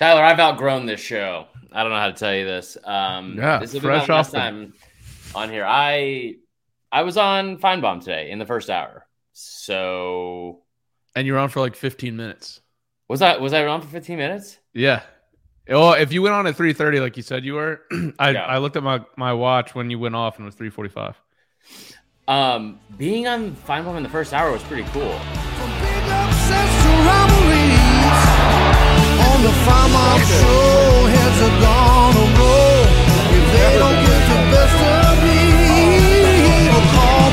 Tyler, I've outgrown this show. I don't know how to tell you this. Um, Yeah, this will be fresh my last off the- time on here. I I was on Finebaum today in the first hour. So And you're on for like 15 minutes. was I was I on for 15 minutes? Yeah. Well, if you went on at 3:30 like you said you were, I, Yeah. I looked at my my watch when you went off and it was 3:45. Um, being on Finebaum in the first hour was pretty cool. The Finebaum show, heads are gonna roll. If they don't get the best of me, we'll call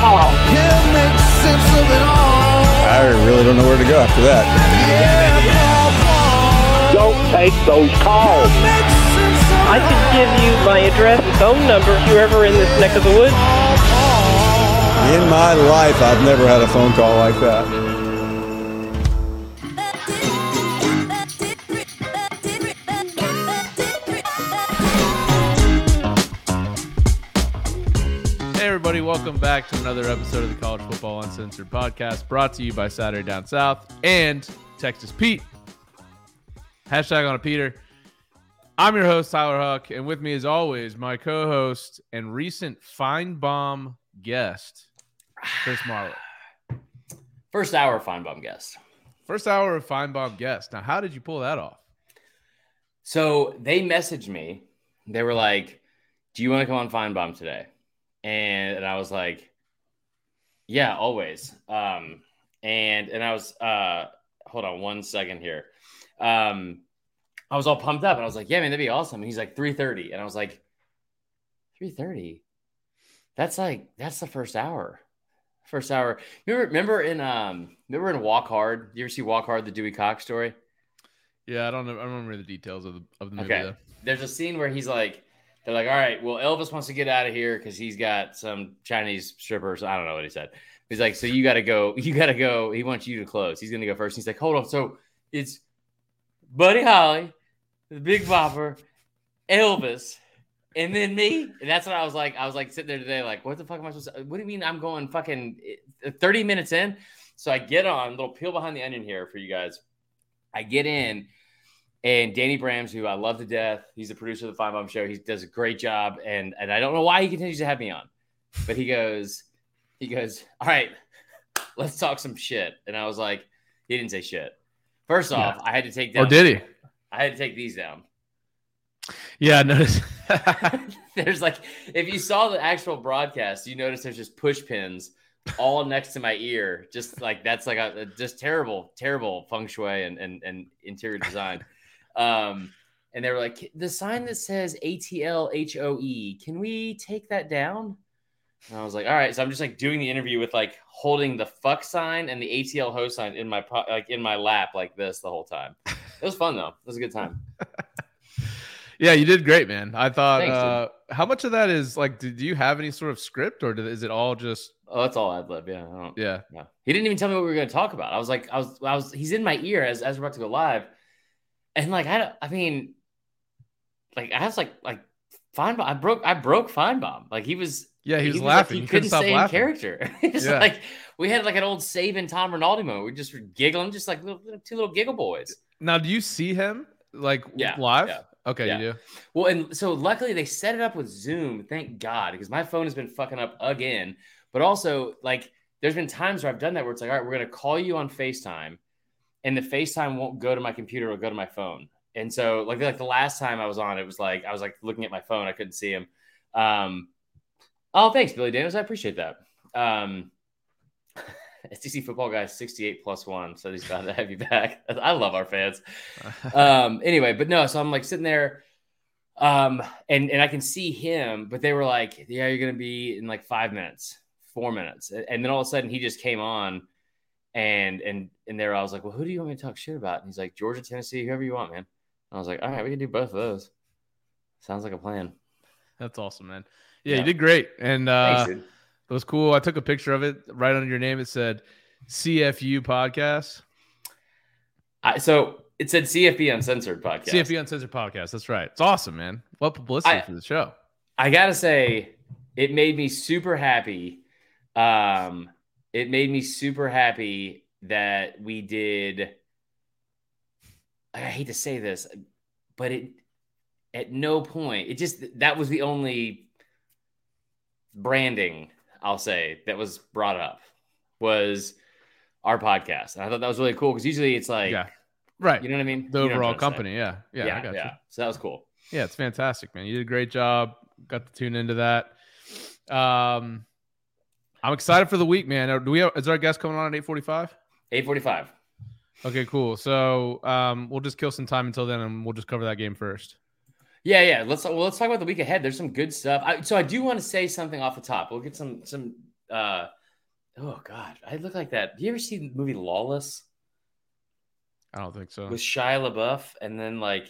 Paul. He'll make sense of it all. I really don't know where to go after that. Yeah, call Paul. Don't take those calls. Make sense of I it could give you my address and phone number if you're ever in this neck of the woods. In my life, I've never had a phone call like that. Welcome back to another episode of the College Football Uncensored podcast brought to you by Saturday Down South and Texas Pete. Hashtag on a Peter. I'm your host, Tyler Huck, and with me as always, my co-host and recent Finebaum guest, Chris Marler. First hour Finebaum guest. First hour of Finebaum guest. Now, how did you pull that off? So they messaged me. They were like, "Do you want to come on Finebaum today?" And, and I was like, "Yeah, always." Um, and and I was uh, hold on one second here. Um, I was all pumped up, and I was like, "Yeah, man, that'd be awesome." And he's like, "3.30. and I was like, "3.30? That's like that's the first hour." First hour. Remember, remember in um, remember in Walk Hard. You ever see Walk Hard, the Dewey Cox story? Yeah, I don't know. I don't remember the details of the of the movie. Okay. though. There's a scene where he's like, they're like, all right, well, Elvis wants to get out of here because he's got some Chinese strippers. I don't know what he said. He's like, so you got to go. You got to go. He wants you to close. He's going to go first. He's like, hold on. So it's Buddy Holly, the Big Bopper, Elvis, and then me. And that's what I was like. I was like sitting there today, like, what the fuck am I supposed to? What do you mean I'm going fucking eh, 30 minutes in? So I get on, little peel behind the onion here for you guys. I get in, and Danny Brams, who I love to death, he's the producer of the Finebaum Show. He does a great job, and and I don't know why he continues to have me on, but he goes, he goes, all right, let's talk some shit. And I was like, he didn't say shit. First off, I had to take oh, down. Or did he? I had to take these down. Yeah, I noticed. there's like, if you saw the actual broadcast, you notice there's just push pins all next to my ear. Just like that's like a, a- just terrible, terrible feng shui and and, and interior design. Um, and they were like, the sign that says ATLHOE, can we take that down? And I was like, all right. So I'm just like doing the interview with like holding the fuck sign and the ATL host sign in my po- like in my lap like this the whole time. It was fun though. It was a good time. Yeah, you did great, man. I thought. Thanks, uh, how much of that is like? Do, do you have any sort of script, or do, is it all just? Oh, that's all I'd love. Yeah. I don't, Yeah, Yeah. He didn't even tell me what we were going to talk about. I was like, I was, I was, he's in my ear as, as we're about to go live. And like, I, don't- I mean, like, I was like, like, Finebaum, I broke, I broke Finebaum. Like, he was, yeah. He was like, laughing. he he couldn't couldn't stay in laughing. character. It's Yeah. like, we had like an old Saban Tom Rinaldi moment. We just were giggling, just like little, little- two little giggle boys. Now, do you see him like Yeah, live? yeah, Okay, yeah. you do. Well, and so luckily they set it up with Zoom. Thank God, because my phone has been fucking up again. But also, like, there's been times where I've done that where it's like, all right, we're gonna call you on FaceTime, and the FaceTime won't go to my computer; it'll go to my phone. And so, like, like the last time I was on, it was like I was like looking at my phone, I couldn't see him. Um, oh, thanks, Billy Daniels, I appreciate that. Um, SEC football guy, 68 plus one, so he's glad to have you back. I love our fans um anyway but no so i'm like sitting there um and and i can see him but they were like yeah you're gonna be in like five minutes four minutes and then all of a sudden he just came on and and and there i was like well who do you want me to talk shit about and he's like georgia tennessee whoever you want man i was like all right we can do both of those sounds like a plan That's awesome, man. Yeah, Yeah. you did great, and uh, thanks it was cool. I took a picture of it right under your name. It said CFU podcast, I, so it said cfb uncensored podcast CFU Uncensored podcast. That's right. It's awesome, man. What publicity I- for the show? I gotta say, it made me super happy. Um, it made me super happy that we did I hate to say this, but it at no point it just that was the only branding I'll say that was brought up was our podcast. And I thought that was really cool because usually it's like, yeah, right. you know what I mean? the You know what I'm overall trying to say. company. Yeah, yeah, Yeah, I got yeah. you. So that was cool. Yeah, it's fantastic, man. You did a great job. Got to tune into that. Um, I'm excited for the week, man. Do we? Have, is our guest coming on at 8:45? 845. Okay, cool. So um, we'll just kill some time until then, and we'll just cover that game first. Yeah, yeah. Let's well, let's talk about the week ahead. There's some good stuff. I, so I do want to say something off the top. We'll get some some. uh Oh God, I look like that. Do you ever see the movie Lawless I don't think so. with Shia LaBeouf and then like?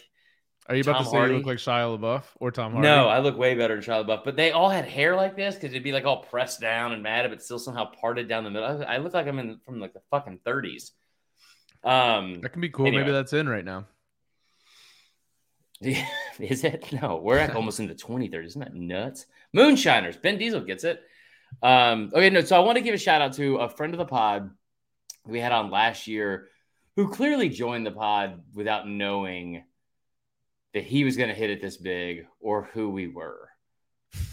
Are you about Tom to say Hardy? you look like Shia LaBeouf or Tom Hardy? No, I look way better than Shia LaBeouf. But they all had hair like this because it'd be like all pressed down and matted, but still somehow parted down the middle. I, I look like I'm in from like the fucking 30s. Um, that can be cool. Anyway. Maybe that's in right now. is it? No, we're at almost in the 2030s. Isn't that nuts? Moonshiners. Ben Diesel gets it. Um, okay, no, so I want to give a shout out to a friend of the pod we had on last year who clearly joined the pod without knowing that he was going to hit it this big or who we were.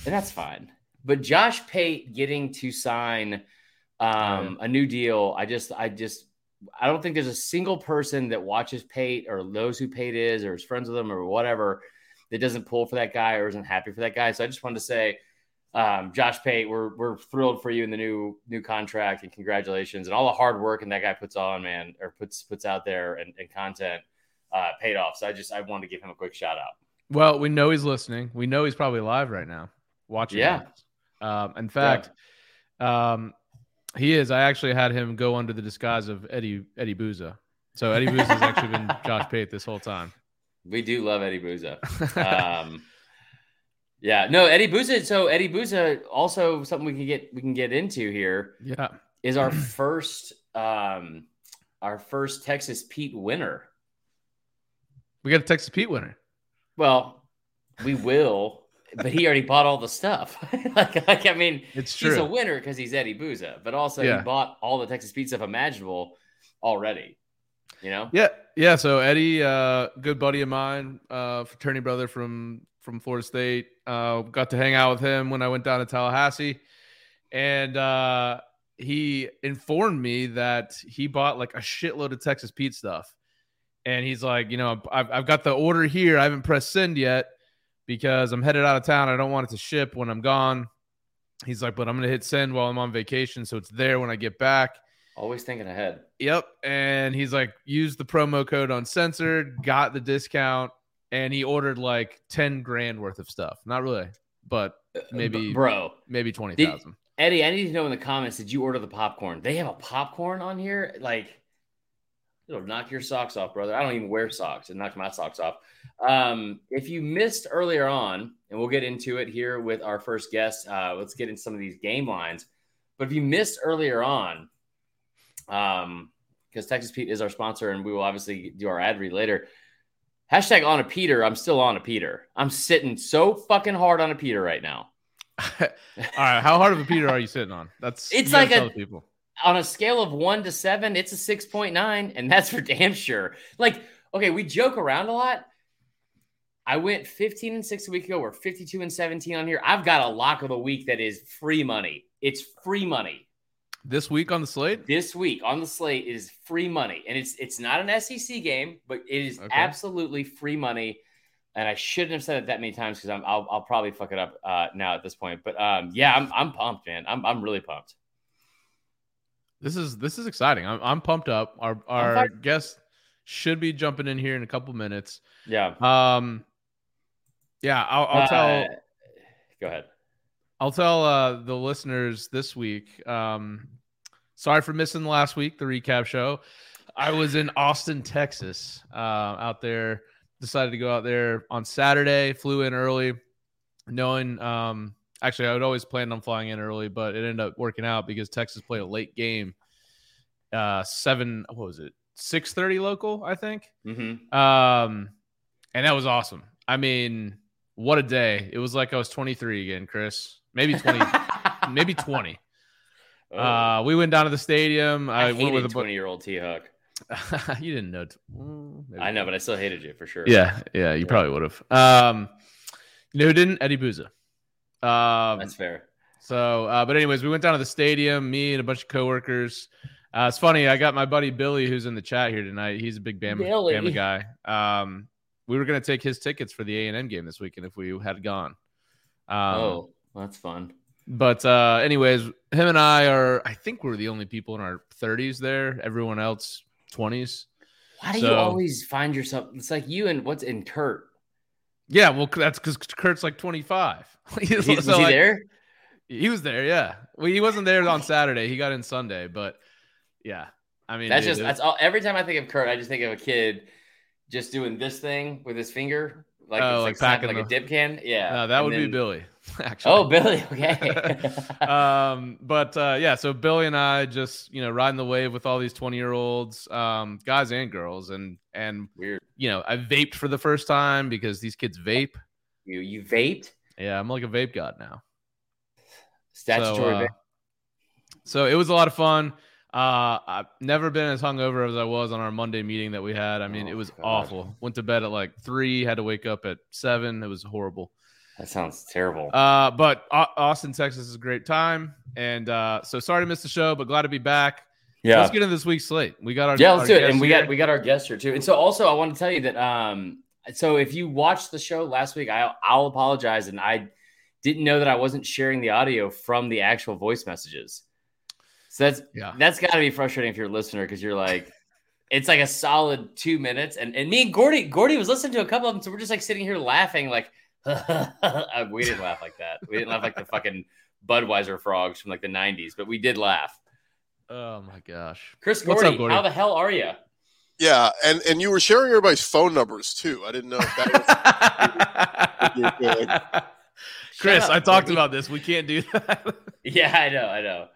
And that's fine. But Josh Pate getting to sign um, a new deal, I just, I just, I don't think there's a single person that watches Pate or knows who Pate is or is friends with him or whatever that doesn't pull for that guy or isn't happy for that guy. So I just wanted to say, um, Josh Pate, we're we're thrilled for you in the new new contract and congratulations and all the hard work and that guy puts on, man, or puts puts out there and, and content uh, paid off. So I just I wanted to give him a quick shout out. Well, we know he's listening. We know he's probably live right now watching. Yeah. Um, in fact, um, he is. I actually had him go under the disguise of Eddie Eddie Booza. So Eddie Booza has actually been Josh Pate this whole time. We do love Eddie Booza. Um, yeah, no, Eddie Booza. So Eddie Booza, also something we can get we can get into here yeah. is our first um our first Texas Pete winner. We got a Texas Pete winner. Well, we will, but he already bought all the stuff. like, like, I mean, It's true. he's a winner because he's Eddie Booza, but also Yeah. he bought all the Texas Pete stuff imaginable already. You know? Yeah, yeah. So Eddie, uh, good buddy of mine, uh, fraternity brother from from Florida State. Uh, got to hang out with him when I went down to Tallahassee, and uh, he informed me that he bought like a shitload of Texas Pete stuff. And he's like, you know, I've, I've got the order here. I haven't pressed send yet because I'm headed out of town. I don't want it to ship when I'm gone. He's like, but I'm gonna hit send while I'm on vacation, so it's there when I get back. Always thinking ahead. Yep. And he's like, use the promo code uncensored, got the discount, and he ordered like 10 grand worth of stuff. Not really, but uh, maybe B- bro. maybe 20,000. Eddie, I need to know in the comments, did you order the popcorn? They have a popcorn on here? Like, it'll knock your socks off, brother. I don't even wear socks. It knocked my socks off. Um, if you missed earlier on, and we'll get into it here with our first guest, uh, let's get into some of these game lines. But if you missed earlier on, um, because Texas Pete is our sponsor, and we will obviously do our ad read later. Hashtag on a Peter. I'm still on a Peter. I'm sitting so fucking hard on a Peter right now. All right. How hard of a Peter are you sitting on? That's It's like a- people. On a scale of one to seven, it's a 6.9, and that's for damn sure. Like, okay, we joke around a lot. I went 15 and 6 a week ago. We're 52 and 17 on here. I've got a lock of the week that is free money. It's free money. This week on the slate? This week on the slate is free money. And it's it's not an SEC game, but it is Okay. absolutely free money. And I shouldn't have said it that many times because I'm I'll, I'll probably fuck it up uh, now at this point. But um, yeah, I'm I'm pumped, man. I'm I'm really pumped. This is this is exciting. I'm, I'm pumped up. Our our fired. guest should be jumping in here in a couple minutes. Yeah. Um, yeah, I'll, I'll tell. Uh, Go ahead. I'll tell uh, the listeners this week. Um, sorry for missing last week, the recap show. I was in Austin, Texas, uh, out there. Decided to go out there on Saturday. Flew in early, knowing. Um, actually, I would always planned on flying in early, but it ended up working out because Texas played a late game. Uh, seven. What was it? Six thirty local, I think. Mm-hmm. Um, and that was awesome. I mean, what a day! It was like I was 23 again, Chris. Maybe 20, maybe 20. Oh, Uh, we went down to the stadium. I, I, went with a twenty-year-old T Hook. you didn't know. t- mm, maybe. I know, but I still hated you for sure. Yeah, yeah, you probably would have. Um, you know who didn't? Eddie Booza. Um, that's fair. so, uh, but anyways, we went down to the stadium. Me and a bunch of coworkers. Uh, it's funny. I got my buddy Billy, who's in the chat here tonight. He's a big Bama, Billy. Bama guy. Um, we were gonna take his tickets for the A and M game this weekend if we had gone. Um, oh, that's fun. But uh, anyways, him and I are. I think we're the only people in our 30s there. Everyone else 20s. Why do you always find yourself? It's like you and what's in Kurt. Yeah, well, that's because Kurt's like 25. Was, So, he, was like, there? He was there, yeah. Well, he wasn't there on Saturday. He got in Sunday, but yeah. I mean, That's dude, just that's all. Every time I think of Kurt, I just think of a kid just doing this thing with his finger, like Oh, like like, like a dip can. Yeah, no, that And would be Billy, actually. Oh, Billy. Okay. um, but uh, yeah, so Billy and I just you know riding the wave with all these 20 year olds, um, guys and girls, and and Weird. you know I vaped for the first time because these kids vape. You you vaped Yeah, I'm like a vape god now. statutory. So, uh, vape? so it was a lot of fun. Uh, I've never been as hungover as I was on our Monday meeting that we had. I mean, it Oh, was God. awful. Went to bed at like three, had to wake up at seven. It was horrible. That sounds terrible. Uh, but Austin, Texas is a great time. And uh, so sorry to miss the show, but glad to be back. yeah. Let's get into this week's slate. We got our yeah, let's our do it. And we here. got we got our guest here too. And so also I want to tell you that um so if you watched the show last week, I I'll apologize and I didn't know that I wasn't sharing the audio from the actual voice messages. So that's yeah. that's got to be frustrating if you're a listener because you're like, it's like a solid two minutes, and and me and Gordy, Gordy was listening to a couple of them, so we're just like sitting here laughing, like Uh, we didn't laugh like that. We didn't laugh like the fucking Budweiser frogs from like the '90s, but we did laugh. Oh my gosh. Chris Gordy, up, Gordy? how the hell are you? Yeah, and and you were sharing everybody's phone numbers too. I didn't know if that was Chris, Shut I talked Gordy. about this. We can't do that. Yeah, I know, I know.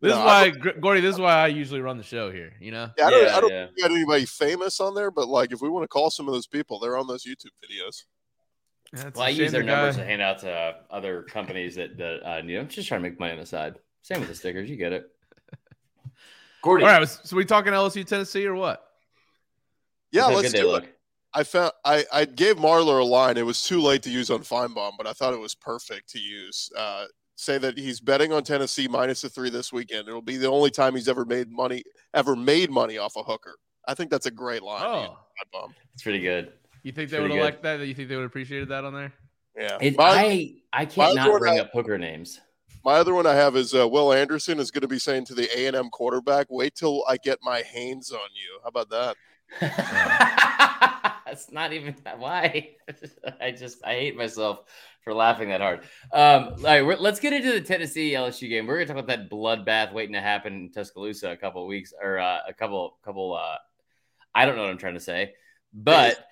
This No, is why, Gr- Gordy. This is why I usually run the show here. You know. Yeah, I don't, Yeah, I don't yeah. think we got anybody famous on there, but like if we want to call some of those people, they're on those YouTube videos. Yeah, it's Well, I use their the numbers to hand out to uh, other companies that that uh, need. I'm just trying to make money on the side. Same with the stickers, you get it. Gordy, All right, so we talking LSU Tennessee or what? Yeah, let's good they do look. it. I found I, I gave Marler a line. It was too late to use on Finebaum, but I thought it was perfect to use. Uh, say that he's betting on Tennessee minus the three this weekend. It'll be the only time he's ever made money ever made money off a hooker. I think that's a great line. Oh, on Finebaum. It's pretty good. you think they would have good. liked that? You think they would have appreciated that on there? Yeah. It, my, I I can't not bring I- up hooker names. my other one I have is uh, Will Anderson is going to be saying to the A and M quarterback, "Wait till I get my hands on you." How about that? That's not even why. I just I hate myself for laughing that hard. Um, all right, let's get into the Tennessee LSU game. We're gonna talk about that bloodbath waiting to happen in Tuscaloosa a couple weeks or uh, a couple couple. Uh, I don't know what I'm trying to say, but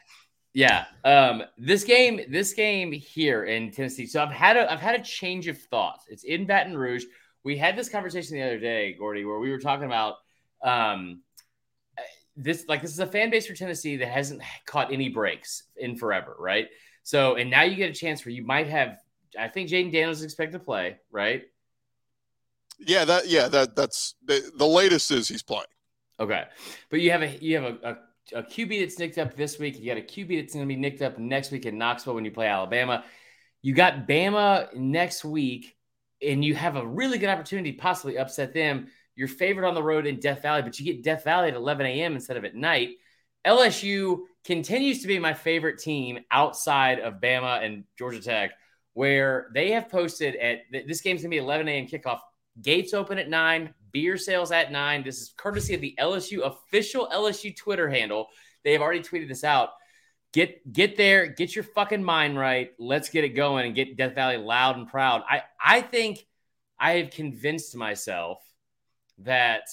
yeah, um, this game this game here in Tennessee. So I've had a I've had a change of thoughts. It's in Baton Rouge. We had this conversation the other day, Gordy, where we were talking about um, this like this is a fan base for Tennessee that hasn't caught any breaks in forever, right? So and now you get a chance where you might have. I think Jayden Daniels is expected to play, right? Yeah, that yeah that that's the, the latest is he's playing. Okay, but you have a you have a, a, a QB that's nicked up this week. You got a QB that's going to be nicked up next week in Knoxville when you play Alabama. You got Bama next week, and you have a really good opportunity to possibly upset them. You're favored on the road in Death Valley, but you get Death Valley at 11 a.m. instead of at night. LSU continues to be my favorite team outside of Bama and Georgia Tech, where they have posted at this game's gonna be 11 a.m. kickoff. Gates open at nine, beer sales at nine. This is courtesy of the LSU official LSU Twitter handle. They have already tweeted this out. Get get there, get your fucking mind right. Let's get it going and get Death Valley loud and proud. I I think I have convinced myself that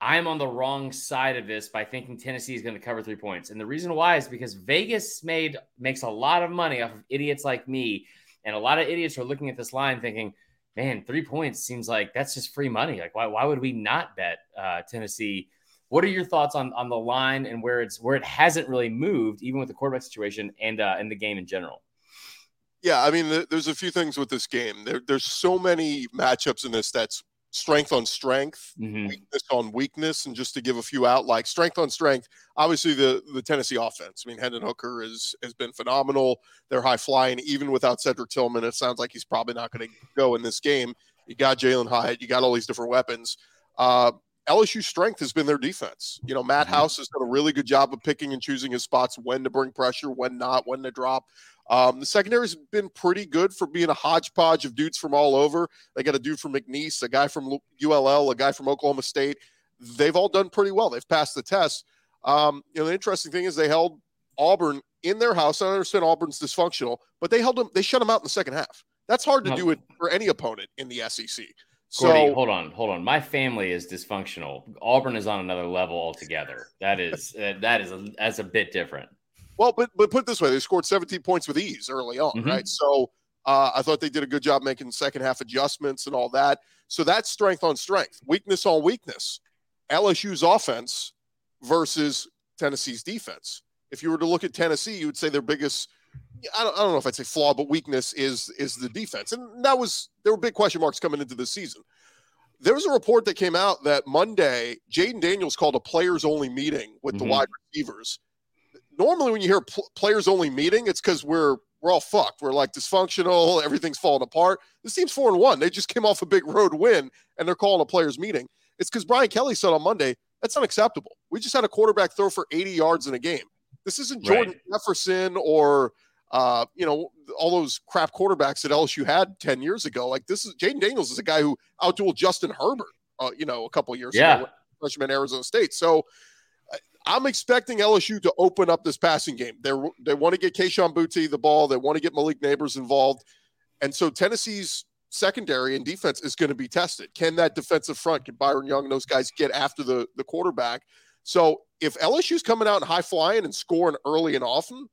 I'm on the wrong side of this by thinking Tennessee is going to cover three points. And the reason why is because Vegas made makes a lot of money off of idiots like me. And a lot of idiots are looking at this line thinking, man, three points seems like that's just free money. Like, why, why would we not bet uh, Tennessee? What are your thoughts on, on the line and where it's where it hasn't really moved, even with the quarterback situation and uh, and the game in general? Yeah, I mean, there's a few things with this game. There, there's so many matchups in this that's strength on strength, Mhm. weakness on weakness, and just to give a few out, like strength on strength. Obviously, the the Tennessee offense. I mean, Hendon Hooker is has been phenomenal. They're high flying, even without Cedric Tillman. It sounds like he's probably not going to go in this game. You got Jalin Hyatt. You got all these different weapons. Uh, LSU's strength has been their defense. You know, Matt Mhm. House has done a really good job of picking and choosing his spots, when to bring pressure, when not, when to drop. Um, the secondary's been pretty good for being a hodgepodge of dudes from all over. They got a dude from McNeese, a guy from ULL, a guy from Oklahoma State. They've all done pretty well. They've passed the test. Um, you know, the interesting thing is they held Auburn in their house. I understand Auburn's dysfunctional, but they held them. They shut them out in the second half. That's hard to do it for any opponent in the SEC. So hold on, hold on. My family is dysfunctional. Auburn is on another level altogether. That is that is a, that's a bit different. Well, but but put it this way, they scored 17 points with ease early on, Mhm. right? So uh, I thought they did a good job making second half adjustments and all that. So that's strength on strength, weakness on weakness. LSU's offense versus Tennessee's defense. If you were to look at Tennessee, you would say their biggest I don't, I don't know if I'd say flaw, but weakness is is the defense, and that was there were big question marks coming into the season. There was a report that came out that Monday, Jayden Daniels called a players only meeting with the Mhm. wide receivers. Normally, when you hear pl- players only meeting, it's because we're we're all fucked. We're like dysfunctional. Everything's falling apart. This team's four and one. They just came off a big road win, and they're calling a players meeting. It's because Brian Kelly said on Monday that's unacceptable. We just had a quarterback throw for 80 yards in a game. This isn't Jordan Jefferson or uh, you know, all those crap quarterbacks that LSU had 10 years ago. Like this is Jayden Daniels is a guy who outdueled Justin Herbert, uh, you know, a couple years Yeah. ago, freshman Arizona State. So I'm expecting LSU to open up this passing game. They they want to get Kayshon Boutte the ball. They want to get Malik Nabers involved. And so Tennessee's secondary and defense is going to be tested. Can that defensive front, can Byron Young and those guys get after the, the quarterback? So if LSU's coming out and high flying and scoring early and often,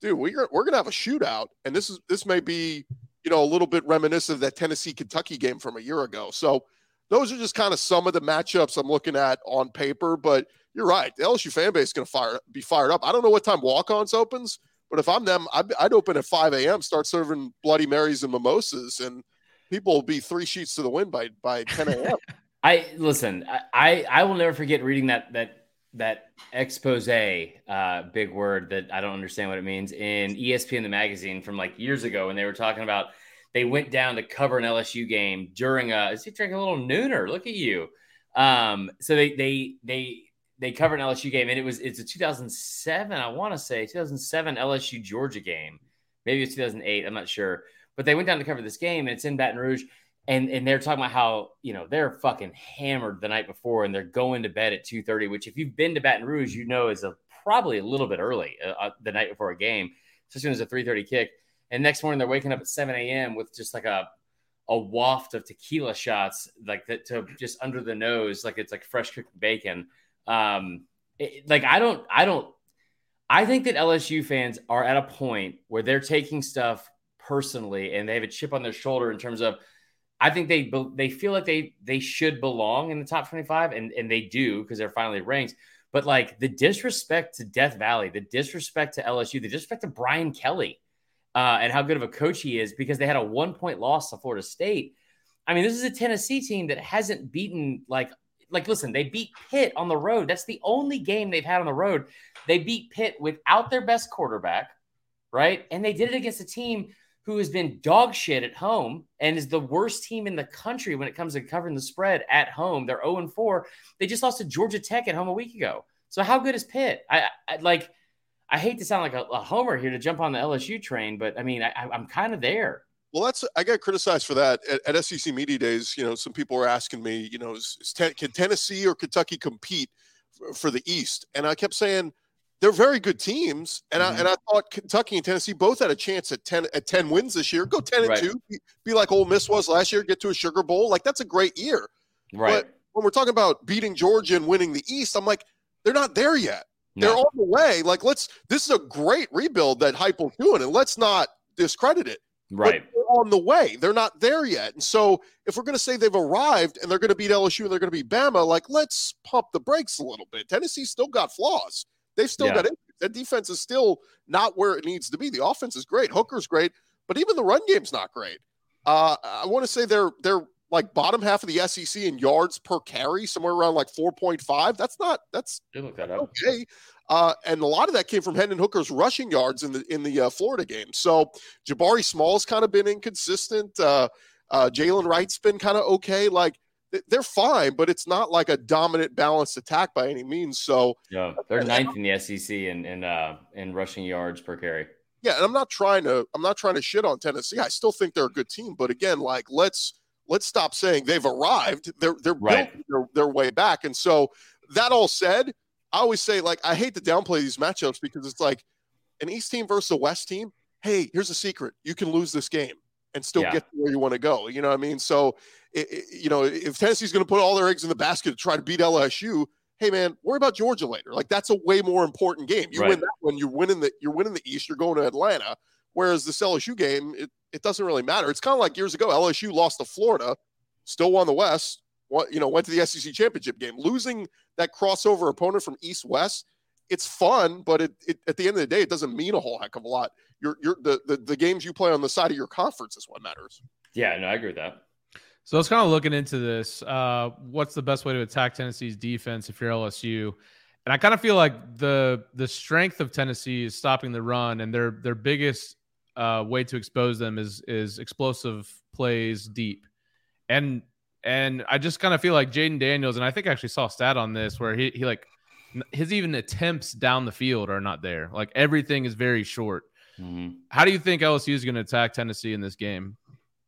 dude, we're we're gonna have a shootout, and this is this may be you know a little bit reminiscent of that Tennessee Kentucky game from a year ago. So those are just kind of some of the matchups I'm looking at on paper. But you're right, the LSU fan base is gonna fire be fired up. I don't know what time walk-ons opens, but if I'm them, I'd, I'd open at 5 a.m. Start serving Bloody Marys and mimosas, and people will be three sheets to the wind by by 10 a.m. I listen. I I, will never forget reading that that that expose, uh, big word that I don't understand what it means in ESPN the magazine from like years ago when they were talking about they went down to cover an LSU game during a is he drinking a little nooner? Look at you. Um, so they they they they covered an LSU game and it was it's a 2007 I want to say 2007 LSU Georgia game. Maybe it's 2008. I'm not sure. But they went down to cover this game and it's in Baton Rouge and and they're talking about how you know they're fucking hammered the night before and they're going to bed at 2.30 which if you've been to baton rouge you know is a probably a little bit early uh, uh, the night before a game especially when it's a 3.30 kick and next morning they're waking up at 7 a.m with just like a a waft of tequila shots like that to just under the nose like it's like fresh cooked bacon um it- like i don't i don't i think that lsu fans are at a point where they're taking stuff personally and they have a chip on their shoulder in terms of I think they they feel like they they should belong in the top 25 and and they do because they're finally ranked. But like the disrespect to Death Valley, the disrespect to LSU, the disrespect to Brian Kelly, uh, and how good of a coach he is because they had a one point loss to Florida State. I mean, this is a Tennessee team that hasn't beaten like like listen, they beat Pitt on the road. That's the only game they've had on the road. They beat Pitt without their best quarterback, right? And they did it against a team who has been dog shit at home and is the worst team in the country when it comes to covering the spread at home. They're 0 4. They just lost to Georgia Tech at home a week ago. So how good is Pitt? I, I like. I hate to sound like a, a homer here to jump on the LSU train, but I mean, I, I'm kind of there. Well, that's I got criticized for that at, at SEC media days. You know, some people were asking me, you know, is, is ten, can Tennessee or Kentucky compete for, for the East? And I kept saying they're very good teams, and Mhm. I and I thought Kentucky and Tennessee both had a chance at ten at ten wins this year. Go ten and Right. two, be, be like Ole Miss was last year, get to a Sugar Bowl. Like that's a great year. Right. But when we're talking about beating Georgia and winning the East, I'm like, they're not there yet. They're No. on the way. Like, let's. This is a great rebuild that Heupel's doing, and let's not discredit it. Right. on the way. They're not there yet. And so, if we're going to say they've arrived and they're going to beat LSU and they're going to beat Bama, like let's pump the brakes a little bit. Tennessee's still got flaws. They've still Yeah. got it. That defense is still not where it needs to be. The offense is great. Hooker's great, but even the run game's not great. Uh, I want to say they're they're like bottom half of the SEC in yards per carry, somewhere around like 4.5. That's not that's that okay. Uh, and a lot of that came from Hendon Hooker's rushing yards in the in the uh, Florida game. So Jabari Small's kind of been inconsistent. Uh, uh, Jaylen Wright's been kind of okay. Like they're fine, but it's not like a dominant, balanced attack by any means. So Yeah, they're ninth in the SEC in in uh in rushing yards per carry. yeah, and I'm not trying to I'm not trying to shit on Tennessee. I still think they're a good team, but again, like let's let's stop saying they've arrived. They're they're Right. their, their way back. And so that all said, I always say like I hate to downplay these matchups because it's like an East team versus a West team. Hey, here's a secret: you can lose this game and still Yeah. get to where you want to go. You know what I mean? So, i i- you know, if Tennessee's going to put all their eggs in the basket to try to beat LSU, hey man, worry about Georgia later. Like that's a way more important game. You Right. win that one, you're winning the you're winning the East. You're going to Atlanta. Whereas this LSU game, it, it doesn't really matter. It's kind of like years ago, LSU lost to Florida, still won the West. What you know, went to the SEC championship game, losing that crossover opponent from East West. It's fun, but it, it at the end of the day, it doesn't mean a whole heck of a lot. Your your the, the the games you play on the side of your conference is what matters. Yeah, no, I agree with that. So it's kind of looking into this. Uh, what's the best way to attack Tennessee's defense if you're LSU? And I kind of feel like the the strength of Tennessee is stopping the run, and their their biggest uh, way to expose them is is explosive plays deep. And and I just kind of feel like Jayden Daniels, and I think I actually saw a stat on this where he he like his even attempts down the field are not there. Like everything is very short. Mhm. How do you think LSU is going to attack Tennessee in this game?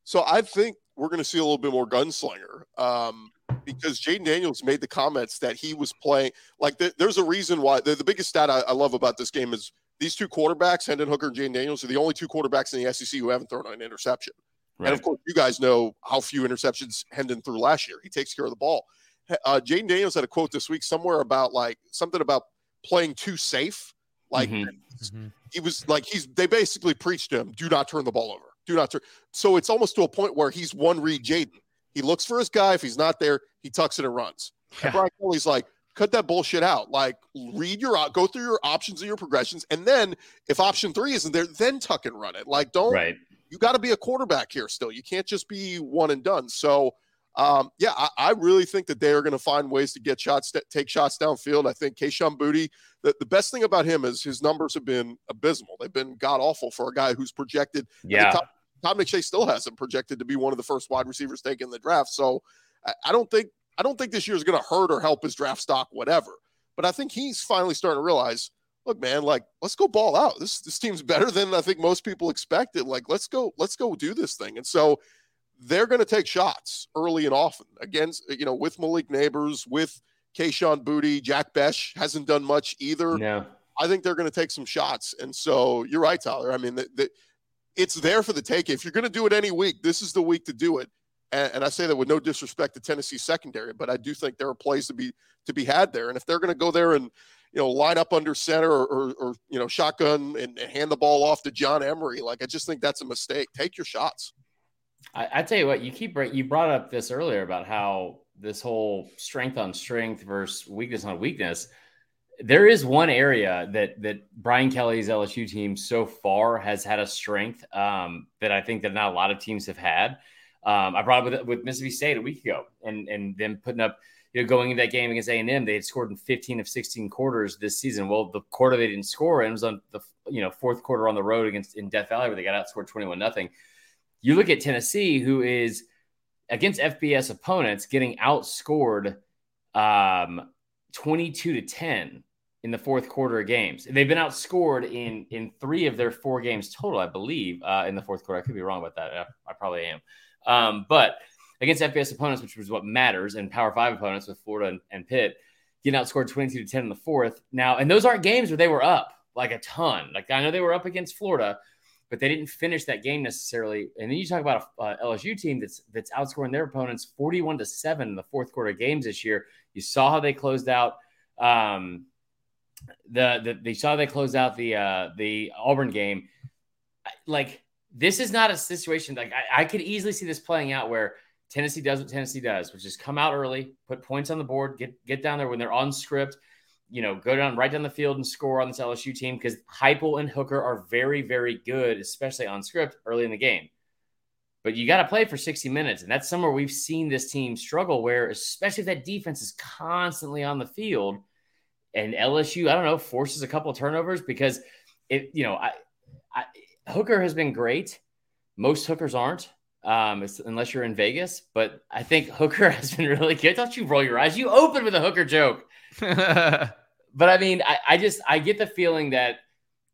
So I think we're going to see a little bit more gunslinger um, because Jayden Daniels made the comments that he was playing. Like th- there's a reason why the, the biggest stat I, I love about this game is these two quarterbacks, Hendon Hooker and Jayden Daniels, are the only two quarterbacks in the SEC who haven't thrown an interception. Right. And of course, you guys know how few interceptions Hendon threw last year. He takes care of the ball. Uh, Jayden Daniels had a quote this week somewhere about like something about playing too safe. Like Mhm. he was like he's they basically preached to him, do not turn the ball over. Do not turn. So it's almost to a point where he's one read Jayden. He looks for his guy. If he's not there, he tucks it and runs. And Brian Kelly's like, cut that bullshit out. Like, read your go through your options and your progressions, and then if option three isn't there, then tuck and run it. Like, don't Right. You got to be a quarterback here still. You can't just be one and done. So, um, yeah, I, I really think that they are going to find ways to get shots, that take shots downfield. I think Kayshon Boutte, the, the best thing about him is his numbers have been abysmal. They've been god awful for a guy who's projected. Yeah. Tom, Tom McShay still has him projected to be one of the first wide receivers taken in the draft. So, I, I don't think I don't think this year is going to hurt or help his draft stock, whatever. But I think he's finally starting to realize look, man, like let's go ball out. This this team's better than I think most people expected. Like let's go, let's go do this thing. And so they're going to take shots early and often against you know with Malik Nabers, with Kayshon Boutte, Jack Bech hasn't done much either. No. I think they're going to take some shots. And so you're right, Tyler. I mean, the, the, it's there for the take. If you're going to do it any week, this is the week to do it. And, and I say that with no disrespect to Tennessee secondary, but I do think there are plays to be to be had there. And if they're going to go there and you know line up under center or, or, or you know shotgun and, and hand the ball off to John Emery, like I just think that's a mistake. Take your shots. I, I tell you what, you keep you brought up this earlier about how this whole strength on strength versus weakness on weakness. There is one area that that Brian Kelly's LSU team so far has had a strength um, that I think that not a lot of teams have had. Um, I brought it with, with Mississippi State a week ago, and and them putting up, you know, going into that game against A and M, they had scored in 15 of 16 quarters this season. Well, the quarter they didn't score, it was on the you know fourth quarter on the road against in Death Valley where they got outscored 21 nothing. You look at Tennessee, who is against FBS opponents getting outscored um, 22 to 10 in the fourth quarter of games. They've been outscored in in three of their four games total, I believe, uh, in the fourth quarter. I could be wrong about that. I, I probably am. Um, but against FBS opponents, which was what matters, and Power Five opponents with Florida and, and Pitt, getting outscored 22 to 10 in the fourth. Now, and those aren't games where they were up like a ton. Like I know they were up against Florida, but they didn't finish that game necessarily. And then you talk about a, LSU team that's that's outscoring their opponents 41 to 7 in the fourth quarter games this year. You saw how they closed out um, the, the they saw they closed out the uh, the Auburn game. Like this is not a situation like I, I could easily see this playing out where Tennessee does what Tennessee does, which is come out early, put points on the board, get get down there when they're on script, you know, go down right down the field and score on this LSU team because Heupel and Hooker are very very good, especially on script early in the game. but you got to play for 60 minutes. And that's somewhere we've seen this team struggle, where especially if that defense is constantly on the field and LSU, I don't know, forces a couple turnovers because it, you know, I, I Hooker has been great. Most hookers aren't, um, unless you're in Vegas. But I think Hooker has been really good. Don't you roll your eyes? You open with a Hooker joke. But I mean, I, I just I get the feeling that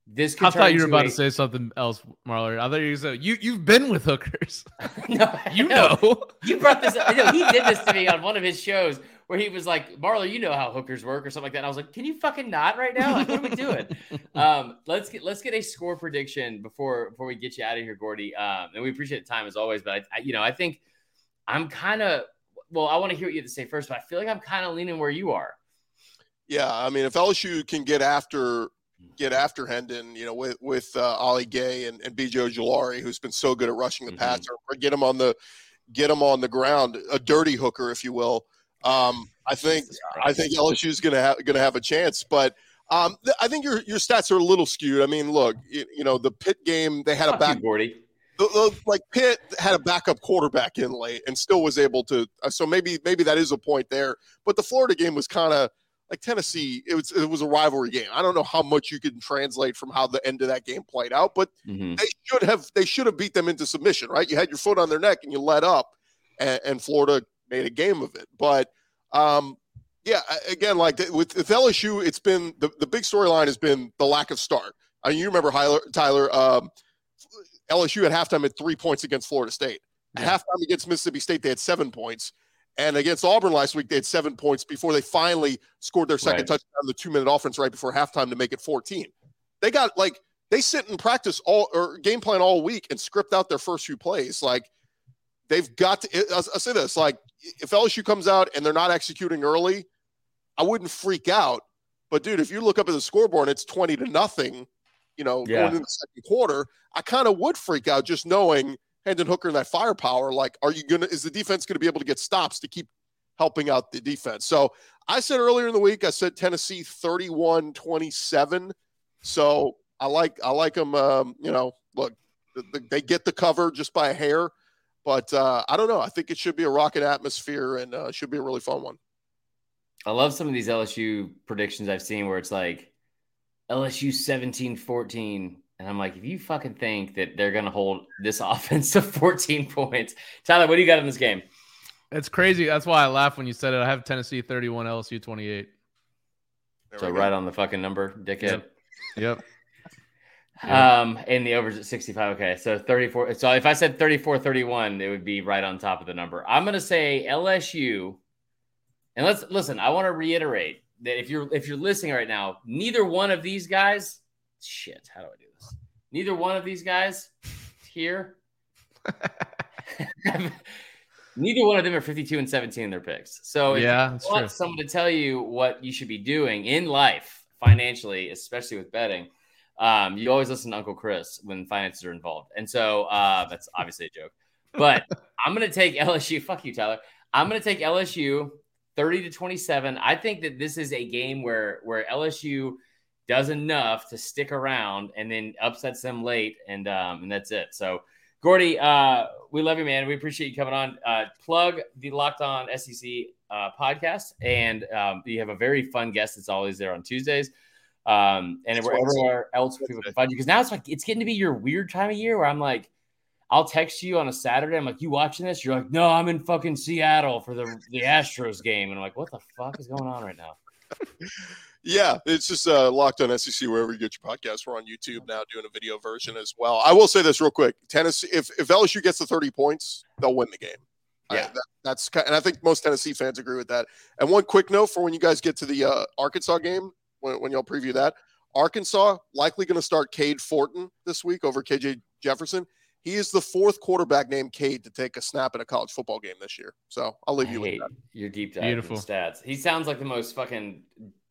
this. Could I thought you were about a- to say something else, Marler. I thought you say you you've been with hookers. no, You no. know. You brought this up. No, he did this to me on one of his shows where he was like, Marler, you know how hookers work or something like that. And I was like, can you fucking not right now? Like, what are we doing? um, let's get let's get a score prediction before before we get you out of here, Gordy. Um, and we appreciate the time as always. But I, I you know, I think I'm kind of well, I want to hear what you have to say first, but I feel like I'm kind of leaning where you are. Yeah, I mean, if LSU can get after get after Hendon, you know, with with uh, Ali Gaye and, and BJ Ojulari, who's been so good at rushing the Mhm. passer, or get him on the get him on the ground, a dirty hooker, if you will. Um, I think I think LSU is going to have going to have a chance, but um, th- I think your your stats are a little skewed. I mean, look, you, you know, the Pitt game they had a Fuck you, back Gordy. the, the, like Pitt had a backup quarterback in late and still was able to. uh, So maybe maybe that is a point there. But the Florida game was kind of like Tennessee. It was it was a rivalry game. I don't know how much you can translate from how the end of that game played out, but Mhm. they should have they should have beat them into submission, right? You had your foot on their neck and you let up, and, and Florida made a game of it. But um, yeah, again, like with, with LSU, it's been the, the big storyline has been the lack of start. I mean, you remember Tyler, Tyler um, LSU at halftime had three points against Florida State. At Yeah. halftime against Mississippi State, they had seven points. And against Auburn last week, they had seven points before they finally scored their second Right. touchdown, the two minute offense right before halftime to make it 14. They got like, they sit in practice all or game plan all week and script out their first few plays. Like, they've got to, I'll say this like, if LSU comes out and they're not executing early, I wouldn't freak out. But dude, if you look up at the scoreboard and it's 20 to nothing, you know, Yeah. going into the second quarter, I kind of would freak out just knowing Hendon Hooker and that firepower. Like, are you gonna is the defense gonna be able to get stops to keep helping out the defense? So I said earlier in the week, I said Tennessee 31-27. So I like I like them. Um, you know, look, th- th- they get the cover just by a hair, but uh, I don't know. I think it should be a rocket atmosphere and uh, should be a really fun one. I love some of these LSU predictions I've seen where it's like LSU 17 14. And I'm like, if you fucking think that they're going to hold this offense to 14 points, Tyler, what do you got in this game? It's crazy. That's why I laugh when you said it. I have Tennessee 31, LSU 28. There So right on the fucking number, dickhead. Yep. Um, and the overs at 65. Okay. So 34. So if I said 34 31, it would be right on top of the number. I'm going to say LSU. And let's listen, I want to reiterate that if you're if you're listening right now, neither one of these guys, shit, how do I do this? Neither one of these guys here, neither one of them are 52 and 17 in their picks. So if Yeah, you want true. someone to tell you what you should be doing in life financially, especially with betting, um, you always listen to Uncle Chris when finances are involved. And so uh, that's obviously a joke. But I'm going to take LSU. Fuck you, Tyler. I'm going to take LSU 30 to 27. I think that this is a game where where LSU does enough to stick around and then upsets them late, and um, and that's it. So, Gordy, uh, we love you, man. We appreciate you coming on. Uh, plug the Locked On SEC uh, podcast, and um, you have a very fun guest that's always there on Tuesdays. Um, and It's everywhere Wednesday. else people can find you because now it's like it's getting to be your weird time of year where I'm like, I'll text you on a Saturday. I'm like, you watching this? You're like, no, I'm in fucking Seattle for the the Astros game, and I'm like, what the fuck is going on right now? Yeah, it's just uh, locked on SEC wherever you get your podcast. We're on YouTube now doing a video version as well. I will say this real quick: Tennessee, if if LSU gets the thirty points, they'll win the game. I- Yeah. that- that's and I think most Tennessee fans agree with that. And one quick note for when you guys get to the uh, Arkansas game, when, when y'all preview that, Arkansas likely going to start Cade Fortin this week over KJ Jefferson. He is the fourth quarterback named Cade to take a snap in a college football game this year. So I'll leave I you with that. your deep dive Beautiful. Beautiful. stats. He sounds like the most fucking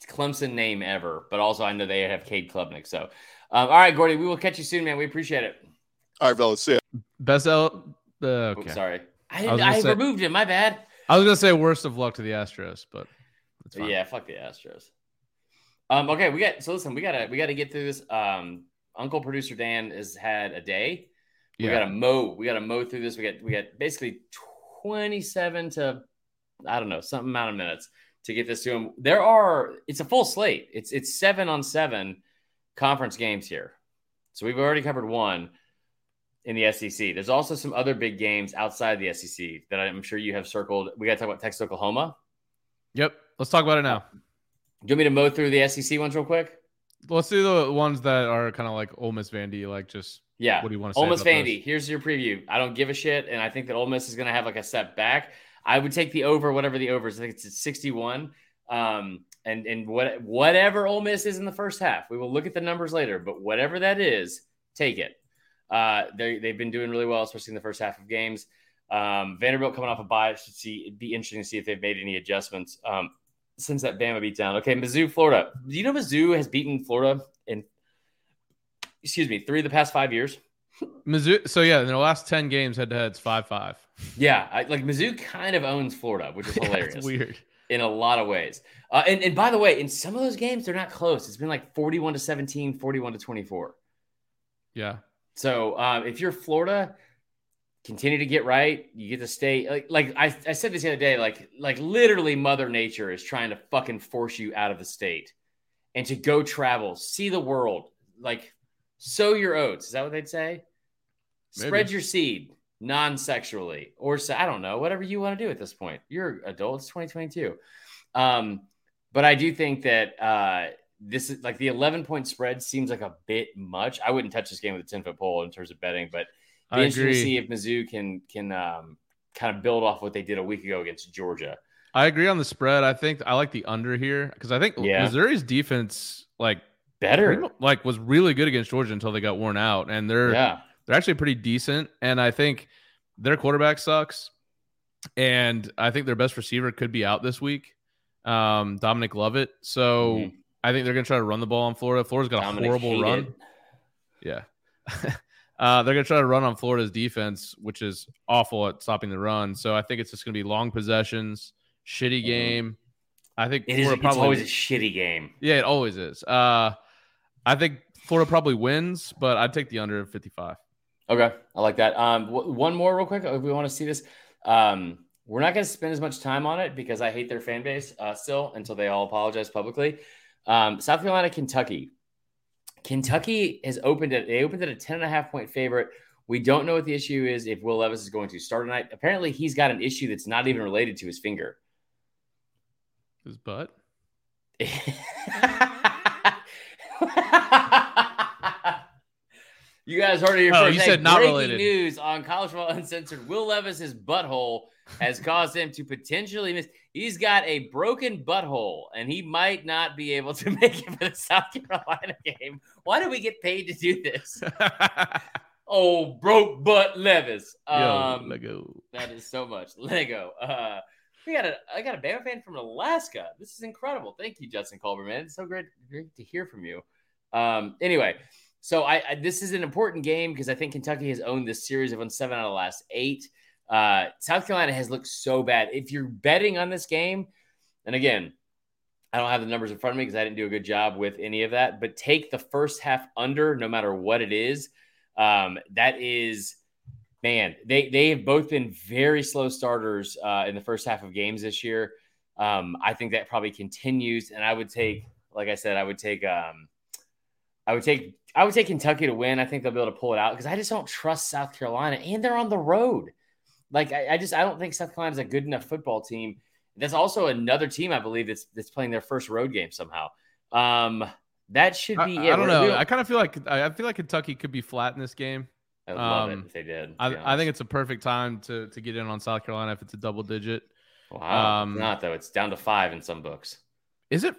Clemson name ever, but also I know they have Cade Klubnik. So, um, all right, Gordy, we will catch you soon, man. We appreciate it. All right, fellas, see ya. Best L. Uh, Oops, okay. sorry, I, I I, say- removed him. My bad. I was gonna say worst of luck to the Astros, but it's fine. Yeah, fuck the Astros. Um, okay, we got so listen, we gotta we gotta get through this. Um, Uncle producer Dan has had a day. We Yeah. got to mow. We got to mow through this. We got we got basically 27 to I don't know some amount of minutes to get this to him. There are it's a full slate. It's it's seven on seven conference games here. So we've already covered one in the SEC. There's also some other big games outside the SEC that I'm sure you have circled. We got to talk about Texas, Oklahoma. Yep. Let's talk about it now. Do you want me to mow through the SEC ones real quick? Let's do the ones that are kind of like Ole Miss Vandy, like just Yeah. what do you want to say? Ole Miss those? Vandy. Here's your preview. I don't give a shit, and I think that Ole Miss is going to have like a step back. I would take the over, whatever the over is. I think it's at 61. Um, and and what whatever Ole Miss is in the first half, we will look at the numbers later. But whatever that is, take it. Uh, they they've been doing really well, especially in the first half of games. Um, Vanderbilt coming off a bye should see it'd be interesting to see if they've made any adjustments um, since that Bama beat down. Okay, Mizzou, Florida. Do you know Mizzou has beaten Florida in excuse me three of the past five years? Mizzou. So yeah, in their last ten games, head to head, it's five five. Yeah, I, like Mizzou kind of owns Florida, which is hilarious It's weird. in a lot of ways. Uh, and, and by the way, in some of those games, they're not close. It's been like 41 to 17, 41 to 24. Yeah. So um, if you're Florida, continue to get right. You get to stay like like I, I said this the other day, like like literally Mother Nature is trying to fucking force you out of the state and to go travel, see the world, like sow your oats. Is that what they'd say? Maybe. Spread your seed non-sexually, or so, I don't know, whatever you want to do at this point. You're adult. It's 2022. Um, but I do think that uh, this is like the 11 point spread seems like a bit much. I wouldn't touch this game with a 10 foot pole in terms of betting, but be I interesting to see if Mizzou can can um, kind of build off what they did a week ago against Georgia. I agree on the spread. I think I like the under here because I think Yeah. Missouri's defense like Better, like was really good against Georgia until they got worn out, and they're yeah, they're actually pretty decent. And I think their quarterback sucks, and I think their best receiver could be out this week, um, Dominic Lovett. So Mhm. I think they're going to try to run the ball on Florida. Florida's got Dominic a horrible run. Yeah. uh, they're going to try to run on Florida's defense, which is awful at stopping the run. So I think it's just going to be long possessions, shitty Mhm. game. I think It is. Florida It's probably always a shitty game. yeah, it always is. Uh, I think Florida probably wins, but I'd take the under of 55. Okay, I like that. Um, w- one more real quick. If we want to see this, um, we're not going to spend as much time on it because I hate their fan base uh, still until they all apologize publicly. Um, South Carolina, Kentucky. Kentucky has opened it. They opened it a 10 and a half point favorite. We don't know what the issue is if Will Levis is going to start tonight. Apparently, he's got an issue that's not even related to his finger. His butt. you guys heard it here Oh, first. you said not breaking related. news on College Football Uncensored. Will Levis's butthole has caused him to potentially miss. He's got a broken butthole, and he might not be able to make it for the South Carolina game. Why do we get paid to do this? Oh, broke butt Levis. Yo, Um, Lego. that is so much Lego. Uh, we got a I got a Bama fan from Alaska. This is incredible. Thank you, Justin Culver, man. It's so great, great to hear from you. Um, anyway, so I, I this is an important game because I think Kentucky has owned this series. They've won seven out of the last eight. Uh, South Carolina has looked so bad. If you're betting on this game, and again, I don't have the numbers in front of me because I didn't do a good job with any of that. But take the first half under, no matter what it is. Um, that is man, they they have both been very slow starters uh, in the first half of games this year. Um, I think that probably continues, and I would take, like I said, I would take, um, I would take, I would take Kentucky to win. I think they'll be able to pull it out because I just don't trust South Carolina, and they're on the road. Like I, I just I don't think South Carolina's a good enough football team. That's also another team I believe that's that's playing their first road game somehow. Um, that should be. I it. don't know. I kind of feel like I I feel like Kentucky could be flat in this game. I would love um, it if they did. I, I think it's a perfect time to to get in on South Carolina if it's a double digit. wow. um, it's not though. It's down to five in some books. Is it?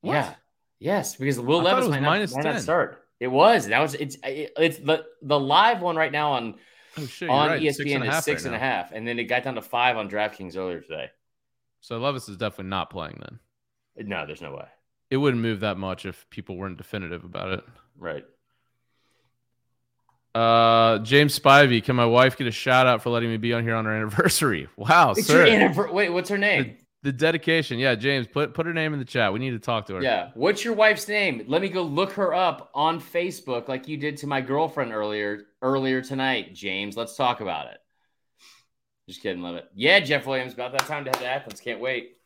What? Yeah. Yes, because Will I Levis was might, not, minus might not start. It was. That was. It's. It's the the live one right now on Oh shit! On right. ESPN Six and is half six right and a half, and then it got down to five on DraftKings earlier today. So Levis is definitely not playing then. No, there's no way. It wouldn't move that much if people weren't definitive about it. Right. Uh, James Spivey, can my wife get a shout out for letting me be on here on her anniversary? Wow, It's sir. your anniversary. Wait, what's her name? The dedication. Yeah, James, put put her name in the chat. We need to talk to her. Yeah. What's your wife's name? Let me go look her up on Facebook like you did to my girlfriend earlier earlier tonight, James. Let's talk about it. Just kidding, love it. Yeah, Jeff Williams, about that time to head to Athens. Can't wait.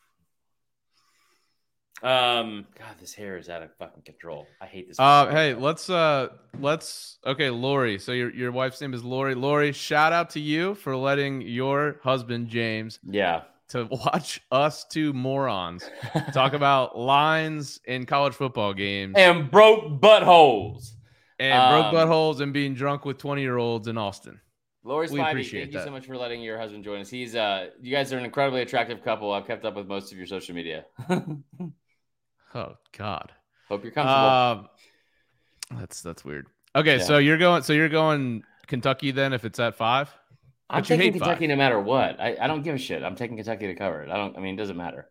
Um, God, this hair is out of fucking control. I hate this. Uh, hey, let's uh, let's okay, Lori. So your your wife's name is Lori. Lori, shout out to you for letting your husband James yeah. To watch us two morons talk about lines in college football games and broke buttholes. and um, broke buttholes and being drunk with twenty year olds in Austin. Lori's We Spivey, appreciate thank you so much for letting your husband join us. He's uh, you guys are an incredibly attractive couple. I've kept up with most of your social media. Oh God. Hope you're comfortable. Um, that's that's weird. Okay, Yeah. so you're going. So you're going Kentucky then if it's at five. I'm but you taking hate Kentucky five. no matter what. I, I don't give a shit. I'm taking Kentucky to cover it. I don't. I mean, it doesn't matter.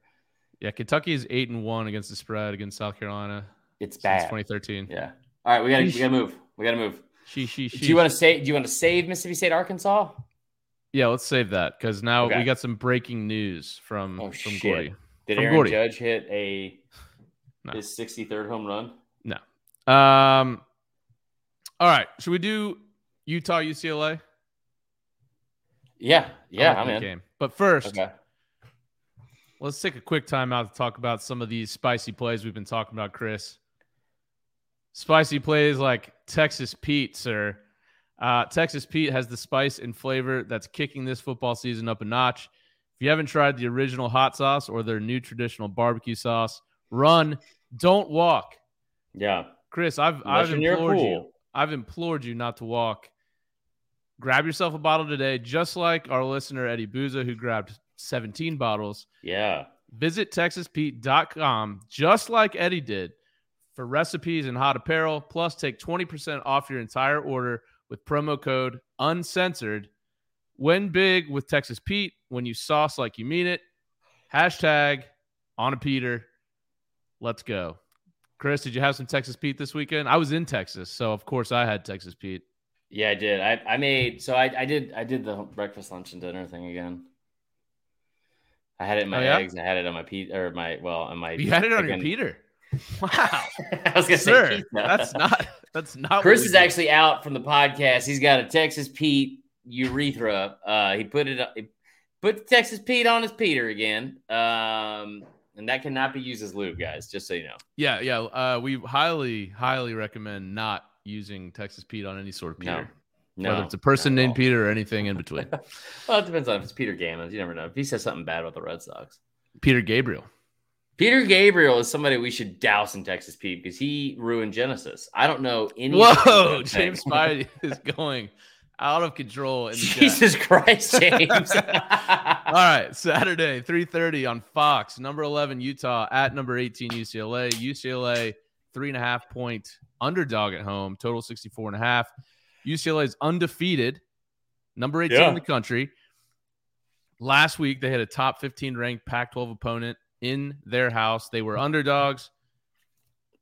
Yeah, Kentucky is eight and one against the spread against South Carolina It's since bad. 2013. Yeah. All right, we gotta we gotta move. We gotta move. She she Do you want to say? Do you want to save Mississippi State, Arkansas? Yeah, let's save that because now Okay. we got some breaking news from Oh, from shit. Gordy. Did From Aaron Gordy. Judge hit a No. his 63rd home run? No. Um, all right, should we do Utah UCLA? Yeah. Yeah. I'm in. game. But first, Okay. let's take a quick time out to talk about some of these spicy plays we've been talking about, Chris. Spicy plays like Texas Pete, sir. Uh, Texas Pete has the spice and flavor that's kicking this football season up a notch. If you haven't tried the original hot sauce or their new traditional barbecue sauce, run, don't walk. Yeah. Chris, I've Unless I've you're near a implored you. I've implored you not to walk. Grab yourself a bottle today, just like our listener Eddie Booza, who grabbed 17 bottles. Yeah. Visit TexasPete.com, just like Eddie did, for recipes and hot apparel. Plus, take 20% off your entire order with promo code uncensored. When big with Texas Pete, when you sauce like you mean it. Hashtag on a Peter. Let's go. Chris, did you have some Texas Pete this weekend? I was in Texas, so of course I had Texas Pete. Yeah, I did. I, I made so I, I did I did the breakfast, lunch, and dinner thing again. I had it in my Oh, yeah? eggs. I had it on my pe or my well on my. You had it on your. Peter. Wow. I was gonna Sir, say pizza. that's not that's not Chris is do. actually out from the podcast. He's got a Texas Pete urethra. Uh, he put it he put Texas Pete on his Peter again. Um, and that cannot be used as lube, guys. Just so you know. Yeah, yeah. Uh, we highly, highly recommend not using Texas Pete on any sort of No. Peter, No, whether it's a person named. Peter or anything in between. Well, it depends on if it's Peter Gammons. You never know. If he says something bad about the Red Sox. Peter Gabriel. Peter Gabriel is somebody we should douse in Texas Pete because he ruined Genesis. I don't know any. Whoa, James Spivey is going out of control in the. Jesus Christ, James. All right, Saturday, 3:30 on Fox. Number 11 Utah at number 18 UCLA. UCLA three and a half point underdog at home. Total 64 and a half. UCLA is undefeated, number 18 Yeah. in the country. Last week they had a top 15 ranked Pac-12 opponent in their house. They were underdogs.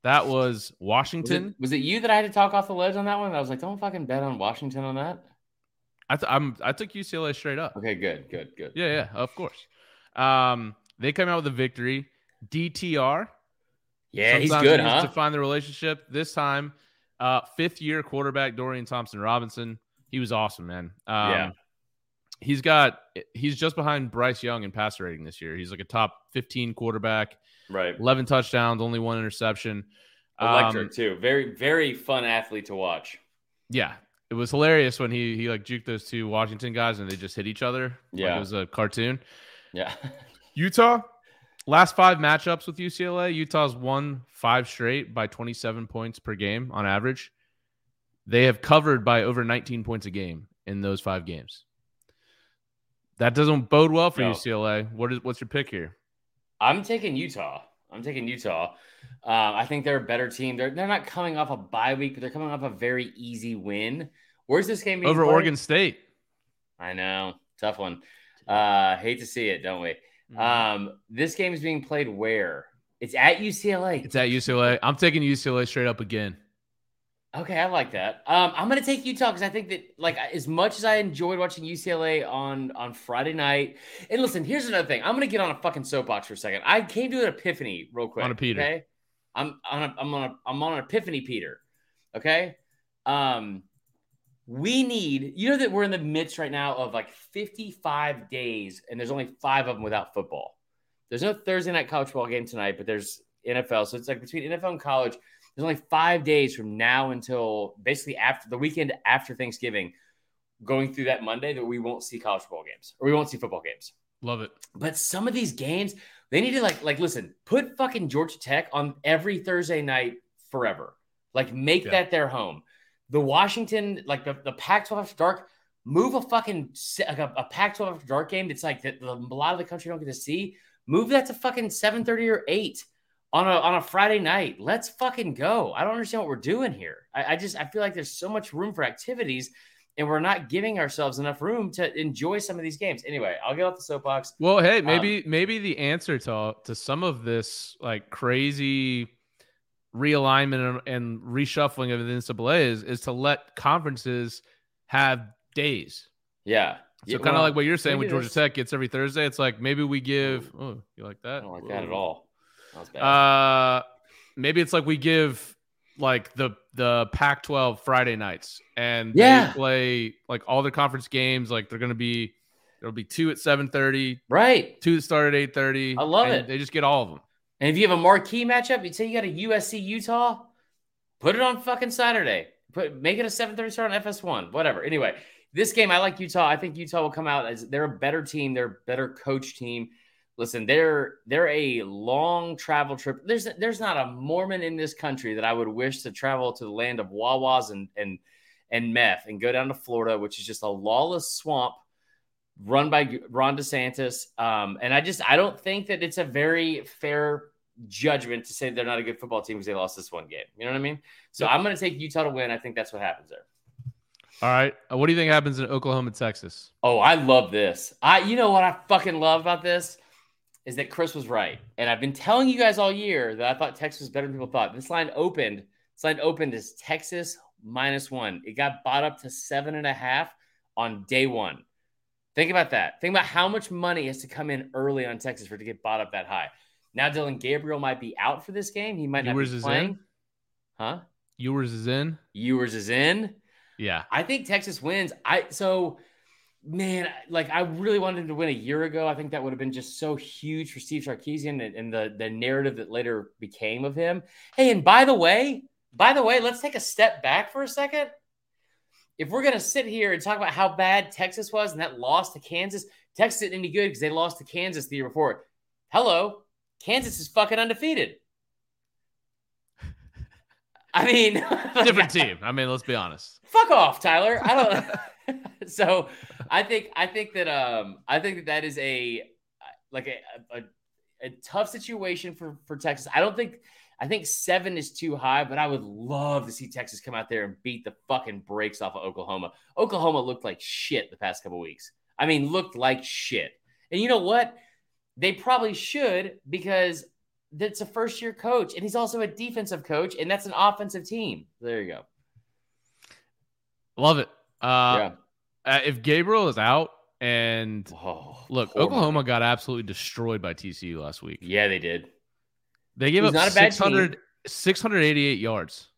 That was Was it, Washington. was it you that I had to talk off the ledge on that one? I was like, don't fucking bet on Washington on that. I th- I'm I took UCLA straight up. Okay, good, good, good. Yeah, yeah, of course. Um, they come out with a victory. DTR. Yeah, he's Sometimes good, needs huh? To find the relationship this time, uh, fifth year quarterback Dorian Thompson Robinson. He was awesome, man. Um, Yeah. He's got he's just behind Bryce Young in passer rating this year. He's like a top 15 quarterback, right. 11 touchdowns, only one interception. Electric Um, too. Very, very fun athlete to watch. yeah, it was hilarious when he he like juked those two Washington guys and they just hit each other. like Yeah. it was a cartoon. Yeah. Utah, last five matchups with UCLA, Utah's won five straight by 27 points per game on average. They have covered by over 19 points a game in those five games. That doesn't bode well for No. UCLA. What is what's your pick here? I'm taking Utah. I'm taking Utah. Uh, I think they're a better team. They're they're not coming off a bye week, but they're coming off a very easy win. Where's this game being Over played? Oregon State. I know, tough one. Uh, hate to see it, don't we? Mm-hmm. Um, this game is being played where? It's at UCLA. It's at UCLA. I'm taking UCLA straight up again. Okay, I like that. Um, I'm gonna take Utah because I think that like as much as I enjoyed watching UCLA on on Friday night, and listen, here's another thing. I'm gonna get on a fucking soapbox for a second. I came to an epiphany real quick. On a Peter. Okay, I'm on a, I'm on a, I'm on an epiphany, Peter. Okay, um, we need you know that we're in the midst right now of like 55 days, and there's only five of them without football. There's no Thursday night college football game tonight, but there's NFL, so it's like between NFL and college. There's only five days from now until basically after the weekend after Thanksgiving, going through that Monday that we won't see college football games or we won't see football games. Love it. But some of these games, they need to like like listen, put fucking Georgia Tech on every Thursday night forever. Like make Yeah. that their home. The Washington, like the, the Pac-12 after dark, move a fucking like a, a Pac-12 after dark game that's like that the, a lot of the country don't get to see. Move that to fucking 7:30 or 8 on a on a Friday night. Let's fucking go. I don't understand what we're doing here. I, I just I feel like there's so much room for activities, and we're not giving ourselves enough room to enjoy some of these games. Anyway, I'll get off the soapbox. Well, hey, Um, maybe maybe the answer to to some of this like crazy realignment and, and reshuffling of the NCAA is is to let conferences have days. Yeah. So Yeah, kind of well, like what you're saying with Georgia this- Tech gets every Thursday. It's like maybe we give. Oh, you like I that? don't like that at all. That was bad. Uh, maybe it's like we give like the the Pac-12 Friday nights, and Yeah. they play like all their conference games. Like they're gonna be there'll be two at seven thirty, right. two that start at eight thirty. I love it. They just get all of them. And if you have a marquee matchup, you'd say you got a USC Utah, put it on fucking Saturday. Put make it a 7:30 start on FS1. Whatever. Anyway, this game I like Utah. I think Utah will come out as they're a better team, they're a better coach team. Listen, they're they're a long travel trip. There's there's not a Mormon in this country that I would wish to travel to the land of Wawas and and and meth and go down to Florida, which is just a lawless swamp run by Ron DeSantis. Um, and I just I don't think that it's a very fair judgment to say they're not a good football team because they lost this one game. You know what I mean? So I'm going to take Utah to win. I think that's what happens there. All right. Uh, What do you think happens in Oklahoma, Texas? Oh, I love this. I you know what I fucking love about this is that Chris was right. And I've been telling you guys all year that I thought Texas was better than people thought. This line opened. This line opened as Texas minus one. It got bought up to seven and a half on day one. Think about that. Think about how much money has to come in early on Texas for it to get bought up that high. Now Dillon Gabriel might be out for this game. He might not Ewers be playing. in? Huh? Ewers is in. Ewers is in. Yeah. I think Texas wins. I so man, like I really wanted him to win a year ago. I think that would have been just so huge for Steve Sarkisian and, and the the narrative that later became of him. Hey, and by the way, by the way, let's take a step back for a second. If we're gonna sit here and talk about how bad Texas was and that loss to Kansas, Texas isn't any good because they lost to Kansas the year before. Hello, Kansas is fucking undefeated. I mean, Different team. I mean, let's be honest. fuck off, Tyler. I don't. so I think I think that um I think that that is a like a, a a tough situation for for Texas. I don't think I think seven is too high, but I would love to see Texas come out there and beat the fucking brakes off of Oklahoma. Oklahoma looked like shit the past couple weeks. I mean, looked like shit. And you know what? They probably should because that's a first year coach and he's also a defensive coach and that's an offensive team. There you go. Love it. Uh, yeah. uh, if Gabriel is out, and look, Oklahoma Mike. got absolutely destroyed by TCU last week. Yeah, they did. They gave up not a 600, 688 yards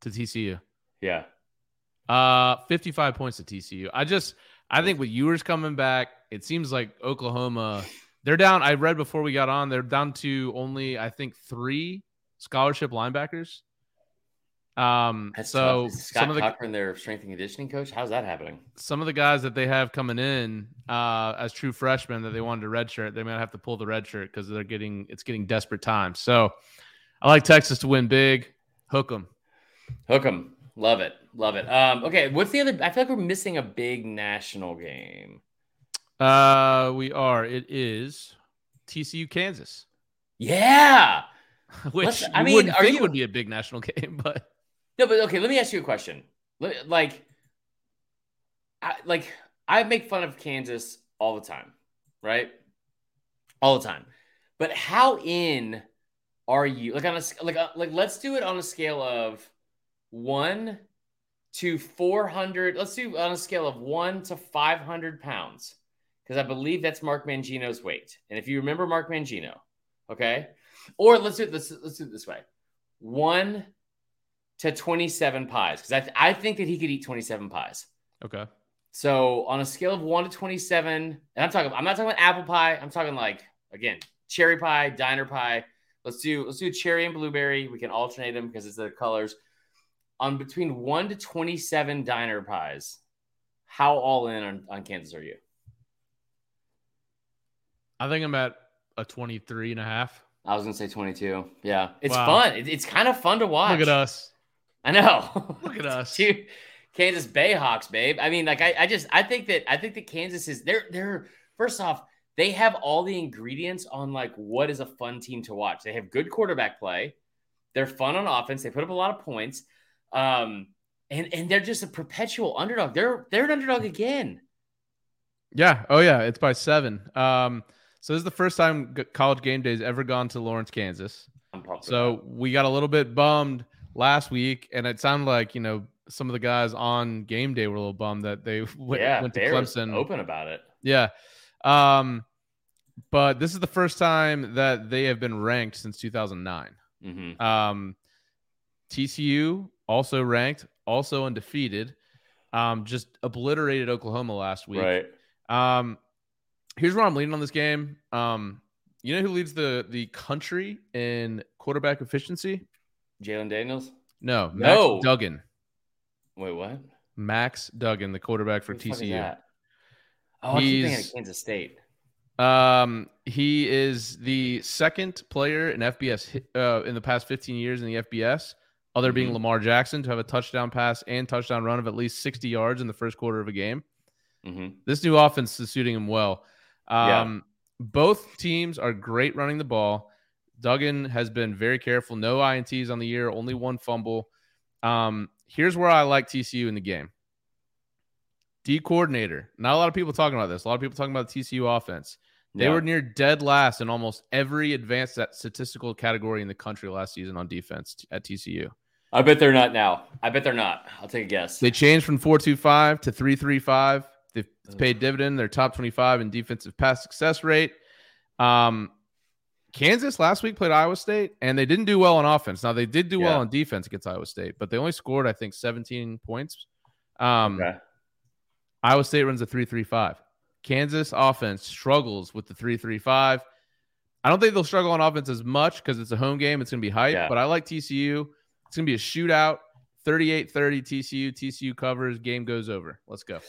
to TCU. Yeah. Uh, 55 points to TCU. I just, I think with Ewers coming back, it seems like Oklahoma, they're down. I read before we got on, they're down to only, I think, three scholarship linebackers. Um, That's so Scott some of the Cochran, their strength and conditioning coach, how's that happening? some of the guys that they have coming in uh, as true freshmen that they wanted to redshirt, they might have to pull the red shirt because they're getting it's getting desperate times. So I like Texas to win big. Hook them. Hook them. Love it. Love it. Um, okay, what's the other? I feel like we're missing a big national game. Uh, we are. It is TCU Kansas, Yeah. which Let's- I mean, wouldn't are think you- would be a big national game, but No, but okay, let me ask you a question. Like, I, like I make fun of Kansas all the time, right? All the time. But how in are you? Like on a like a, like let's do it on a scale of one to 400. Let's do on a scale of one to 500 pounds, because I believe that's Mark Mangino's weight. And if you remember Mark Mangino, okay, or let's do this. Let's do it this way: one to 27 pies, because I, th- I think that he could eat 27 pies. Okay. So on a scale of one to 27, and I'm talking, I'm not talking about apple pie. I'm talking like again, cherry pie, diner pie. Let's do let's do cherry and blueberry. We can alternate them because it's the colors. On between one to 27 diner pies, how all in on, on Kansas are you? I think I'm at a 23 and a half. I was gonna say 22. Yeah, it's Wow. fun. It- it's kind of fun to watch. Look at us. I know. Look at us. Two Kansas Jayhawks, babe. I mean, like I, I just I think that I think that Kansas is they're they're first off, they have all the ingredients on like what is a fun team to watch. They have good quarterback play. They're fun on offense. They put up a lot of points. Um and and they're just a perpetual underdog. They're they're an underdog again. Yeah. Oh yeah. It's by seven. Um. So this is the first time college game day has ever gone to Lawrence, Kansas. So we got a little bit bummed last week, and it sounded like you know some of the guys on game day were a little bummed that they went, yeah, went to Clemson. open about it. Yeah. Um. But this is the first time that they have been ranked since 2009. hmm Um, TCU also ranked, also undefeated. Um, just obliterated Oklahoma last week. Right. Um, here's where I'm leaning on this game. Um, you know who leads the the country in quarterback efficiency? Jayden Daniels. No, Max No. Duggan. Wait, what? Max Duggan, the quarterback for TCU. Oh, I keep thinking He's- of Kansas State. Um, he is the second player in FBS uh, in the past 15 years in the FBS, other being Mhm. Lamar Jackson, to have a touchdown pass and touchdown run of at least 60 yards in the first quarter of a game. hmm This new offense is suiting him well. Yeah. Um, Both teams are great running the ball. Duggan has been very careful. No INTs on the year, only one fumble. Um, here's where I like TCU in the game. D coordinator. Not a lot of people talking about this. A lot of people talking about the TCU offense. They Yeah. were near dead last in almost every advanced statistical category in the country last season on defense t- at TCU. I bet they're not now. I bet they're not. I'll take a guess. They changed from 425 to 335. They've paid dividend. They're top 25 in defensive pass success rate. Um, Kansas last week played Iowa State, and they didn't do well on offense. Now they did do well on defense against Iowa State, but they only scored, I think, 17 points. Um, okay. Iowa State runs a 335. Kansas offense struggles with the 335. I don't think they'll struggle on offense as much because it's a home game. It's going to be hype, Yeah. but I like TCU. It's going to be a shootout 38 30 TCU. TCU covers. Game goes over. Let's go.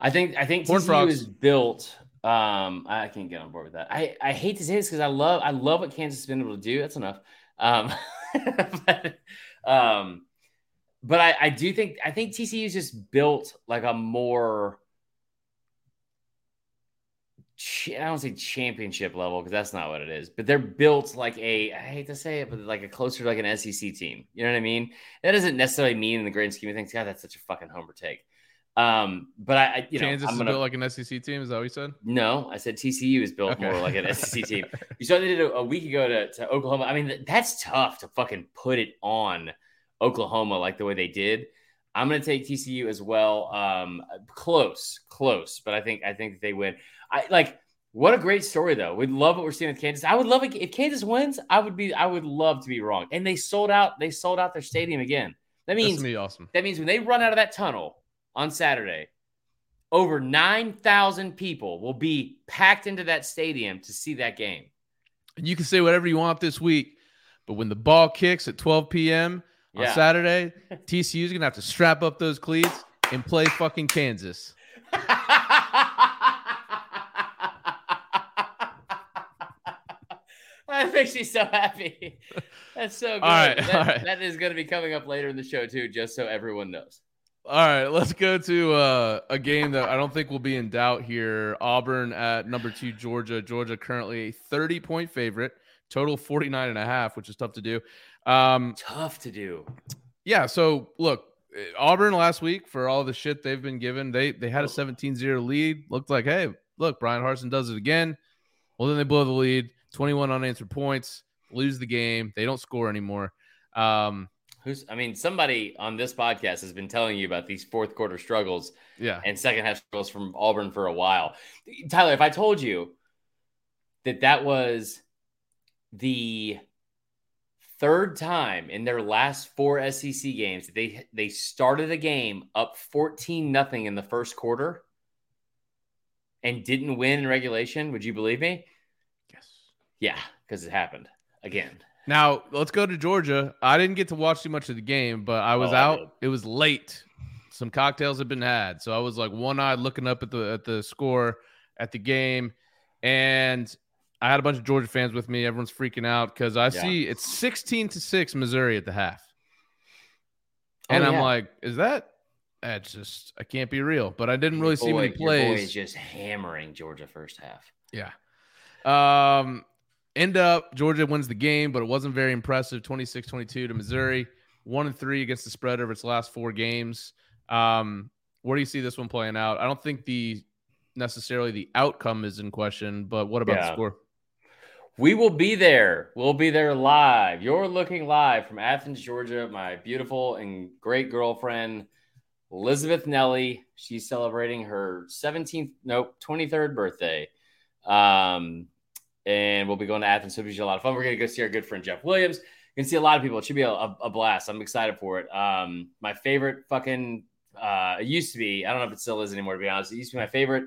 I think I think Horned TCU Frogs. is built. Um, I can't get on board with that. I, I hate to say this because I love I love what Kansas has been able to do. That's enough. Um, but, um, but I, I do think I think TCU is just built like a more I don't say championship level because that's not what it is, but they're built like a I hate to say it, but like a closer to like an SEC team. You know what I mean? That doesn't necessarily mean in the grand scheme of things. God, that's such a fucking homer take. Um, but I, I you know, Kansas I'm is gonna built like an SEC team. Is that what you said? no, I said TCU is built Okay. more like an SEC team. You saw they did a, a week ago to, to Oklahoma. I mean, that's tough to fucking put it on Oklahoma like the way they did. I'm going to take TCU as well. Um, close, close, but I think I think they win. I like what a great story though. We love what we're seeing with Kansas. I would love it if Kansas wins. I would be. I would love to be wrong. And they sold out. They sold out their stadium again. That means awesome. that means when they run out of that tunnel on Saturday, over 9,000 people will be packed into that stadium to see that game. And you can say whatever you want this week, but when the ball kicks at 12 p.m. on Yeah. Saturday, TCU is gonna have to strap up those cleats and play fucking Kansas. that makes me so happy. That's so good. All right, that, all right. that is going to be coming up later in the show, too, just so everyone knows. All right, let's go to uh, a game that I don't think will be in doubt here. Auburn at number two, Georgia. Georgia currently a 30 point favorite, total 49 and a half, which is tough to do. Um, Tough to do. yeah, so look, Auburn last week, for all the shit they've been given, they they had a 17 0 lead. Looked like, hey, look, Bryan Harsin does it again. Well, then they blow the lead, 21 unanswered points, lose the game. They don't score anymore. Um, Who's? I mean, somebody on this podcast has been telling you about these fourth quarter struggles Yeah. and second half struggles from Auburn for a while. Tyler, if I told you that that was the third time in their last four SEC games that they they started a game up 14 nothing in the first quarter and didn't win in regulation, would you believe me? Yes. Yeah, because it happened again. Now let's go to Georgia. I didn't get to watch too much of the game, but I was Oh, out. did. It was late. Some cocktails had been had, so I was like one eyed looking up at the at the score at the game, and I had a bunch of Georgia fans with me. Everyone's freaking out because I Yeah. see it's sixteen to six Missouri at the half, Oh, and I'm yeah. like, is that? That's just I can't be real. But I didn't really see boy- many your boy plays. is just hammering Georgia first half. Yeah. Um, end up Georgia wins the game, but it wasn't very impressive 26 22 to Missouri. One and three against the spread over its last four games. Um, where do you see this one playing out? I don't think the necessarily the outcome is in question, but what about the score? We will be there. We'll be there live. You're looking live from Athens, Georgia. My beautiful and great girlfriend, Elizabeth Nelly. She's celebrating her 17th, nope, 23rd birthday. Um, and we'll be going to Athens. So it'll be a lot of fun. We're going to go see our good friend Jeff Williams. You can see a lot of people. It should be a, a, blast. I'm excited for it. Um, my favorite fucking, uh, it used to be, I don't know if it still is anymore, to be honest. It used to be my favorite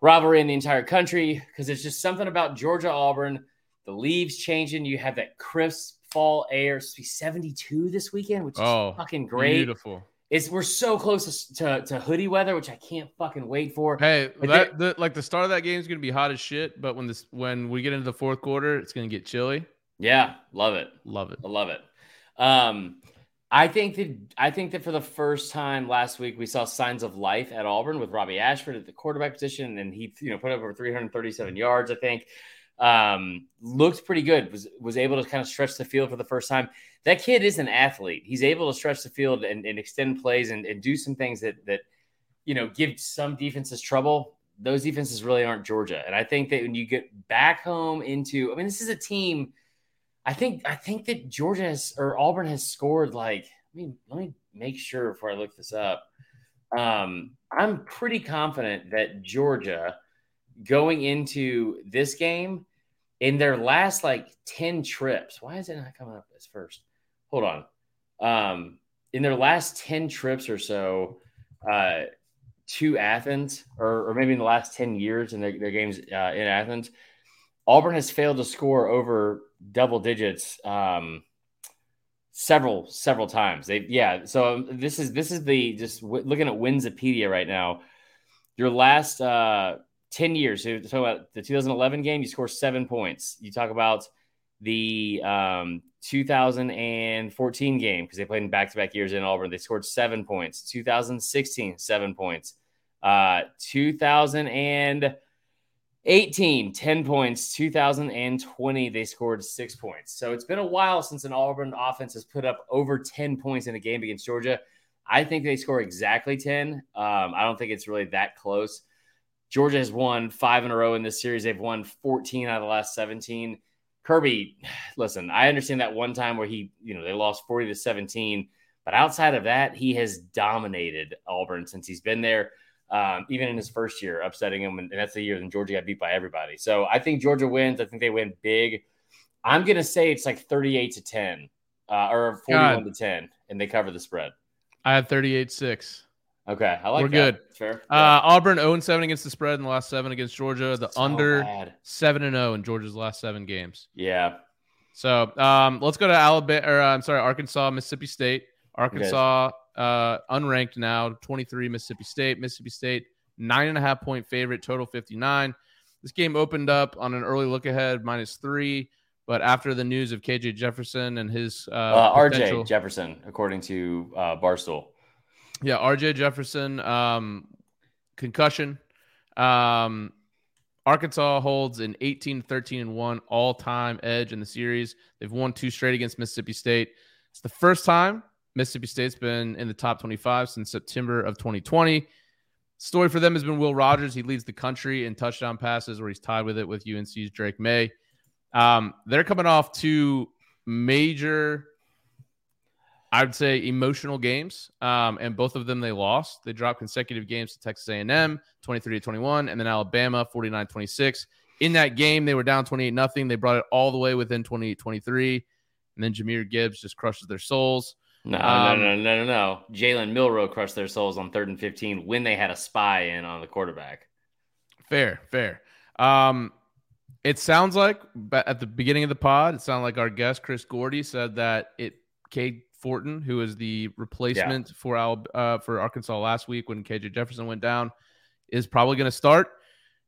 rivalry in the entire country because it's just something about Georgia Auburn. The leaves changing. You have that crisp fall air. It's supposed to be 72 this weekend, which is Oh, fucking great. Beautiful. It's we're so close to, to hoodie weather, which I can't fucking wait for. Hey, that the, like the start of that game is going to be hot as shit, but when this when we get into the fourth quarter, it's going to get chilly. Yeah, love it. Love it. I love it. Um, I think that I think that for the first time last week we saw signs of life at Auburn with Robbie Ashford at the quarterback position, and he you know put up over 337 yards. I think um, looked pretty good. Was was able to kind of stretch the field for the first time. That kid is an athlete. He's able to stretch the field and, and extend plays and, and do some things that that you know give some defenses trouble. Those defenses really aren't Georgia, and I think that when you get back home into, I mean, this is a team. I think I think that Georgia has or Auburn has scored like let me let me make sure before I look this up. Um, I'm pretty confident that Georgia going into this game in their last like 10 trips. Why is it not coming up as first? Hold on. Um, in their last 10 trips or so, uh, to Athens, or, or maybe in the last 10 years in their, their games uh, in Athens, Auburn has failed to score over double digits um, several several times. They yeah. So um, this is this is the just w- looking at Winsipedia right now. Your last uh, ten years. So talk about the 2011 game, you score seven points. You talk about the um, 2014 game because they played in back to back years in Auburn. They scored seven points. 2016, seven points. Uh, 2000 and 18, 10 points. 2020, they scored six points. So it's been a while since an Auburn offense has put up over 10 points in a game against Georgia. I think they score exactly 10. Um, I don't think it's really that close. Georgia has won five in a row in this series. They've won 14 out of the last 17. Kirby, listen, I understand that one time where he, you know, they lost 40 to 17, but outside of that, he has dominated Auburn since he's been there um, even in his first year, upsetting him. And, that's the year when Georgia got beat by everybody. So I think Georgia wins. I think they win big. I'm going to say it's like 38 to 10 uh, or 41 to 10, and they cover the spread. I had 38 6. Okay. I like We're that. good. Fair. Uh, Auburn 0 7 against the spread in the last seven against Georgia. The So under bad. 7 and 0 in Georgia's last seven games. Yeah. So um, let's go to Alabama. Or, uh, I'm sorry, Arkansas, Mississippi State. Arkansas uh, unranked now, 23. Mississippi State. Mississippi State nine and a half point favorite, total 59. This game opened up on an early look ahead, minus three. But after the news of KJ Jefferson and his uh, Uh, RJ Jefferson, according to uh, Barstool. Yeah, RJ Jefferson, um, concussion. Um, Arkansas holds an 18, 13, and 1 all time edge in the series. They've won two straight against Mississippi State. It's the first time Mississippi State's been in the top 25 since September of 2020. Story for them has been Will Rogers. He leads the country in touchdown passes, where he's tied with it with UNC's Drake Maye. Um, they're coming off two major I would say emotional games, um, and both of them they lost. They dropped consecutive games to Texas A&M, 23 to 21, and then Alabama, 49-26. In that game, they were down 28 nothing. They brought it all the way within 28-23, and then Jahmyr Gibbs just crushes their souls. No, Um, no, no, no, no, no. Jalen Milroe crushed their souls on third and 15 when they had a spy in on the quarterback. Fair, fair. Um, it sounds like at the beginning of the pod, it sounded like our guest Chris Gordy said that it Cade Fortin, who is the replacement for Al, uh, for Arkansas last week when KJ Jefferson went down, is probably going to start.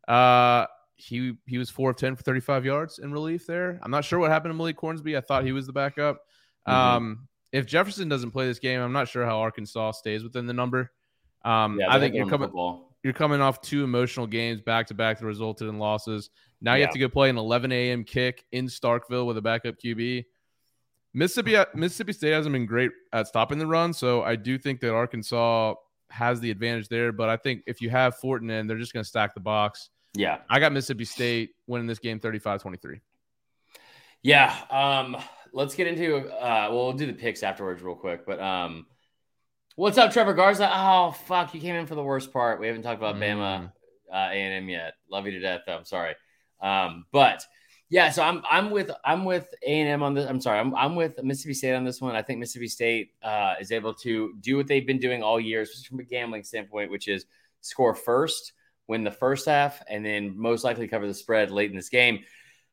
Uh, he he was four of ten for thirty five yards in relief there. I'm not sure what happened to Malik Hornsby. I thought he was the backup. Mhm. Um, if Jefferson doesn't play this game, I'm not sure how Arkansas stays within the number. Um, Yeah, I think you're coming you're coming off two emotional games back to back that resulted in losses. Now you Yeah. have to go play an 11 a.m. kick in Starkville with a backup QB. Mississippi Mississippi State hasn't been great at stopping the run, so I do think that Arkansas has the advantage there. But I think if you have Fortin in, they're just going to stack the box. Yeah. I got Mississippi State winning this game 35-23. Yeah. Um, let's get into uh well, we'll do the picks afterwards real quick. But um what's up, Trevor Garza? Oh fuck, you came in for the worst part. We haven't talked about Bama uh A&M yet. Love you to death, though. I'm sorry. Um, but yeah, so I'm I'm with I'm with A&M on this. I'm sorry, I'm I'm with Mississippi State on this one. I think Mississippi State uh is able to do what they've been doing all year, especially from a gambling standpoint, which is score first, win the first half, and then most likely cover the spread late in this game.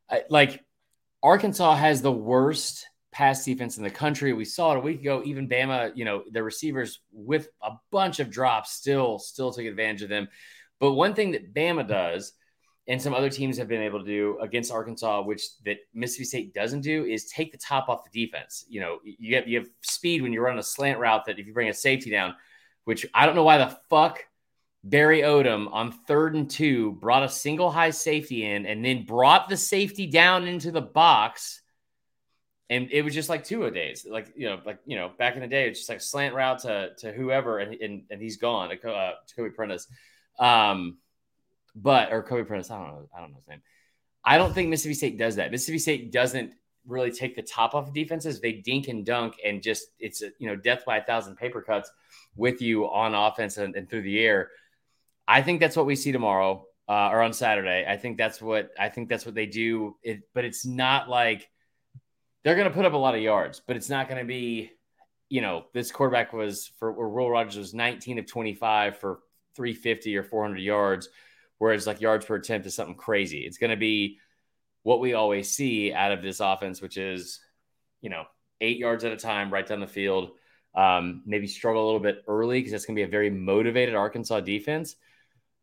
I, like Arkansas has the worst pass defense in the country. We saw it a week ago. Even Bama, you know, the receivers with a bunch of drops still still took advantage of them. But one thing that Bama does, and some other teams have been able to do against Arkansas, which that Mississippi State doesn't do, is take the top off the defense. You know, you have you have speed when you run a slant route that if you bring a safety down, which I don't know why the fuck Barry Odom on third and two brought a single high safety in and then brought the safety down into the box. And it was just like two a days, like you know, like you know, back in the day, it's just like slant route to to whoever, and and, and he's gone. Uh, Kobe Prentice, um, but or Kobe Prentice, I don't know, I don't know his name. I don't think Mississippi State does that. Mississippi State doesn't really take the top off of defenses. They dink and dunk, and just it's a, you know death by a thousand paper cuts with you on offense and, and through the air. I think that's what we see tomorrow uh, or on Saturday. I think that's what I think that's what they do. It, but it's not like they're going to put up a lot of yards, but it's not going to be, you know, this quarterback was for or Will Rogers was 19 of 25 for 350 or 400 yards, whereas like yards per attempt is something crazy. It's going to be what we always see out of this offense, which is, you know, eight yards at a time right down the field. Um, maybe struggle a little bit early because that's going to be a very motivated Arkansas defense.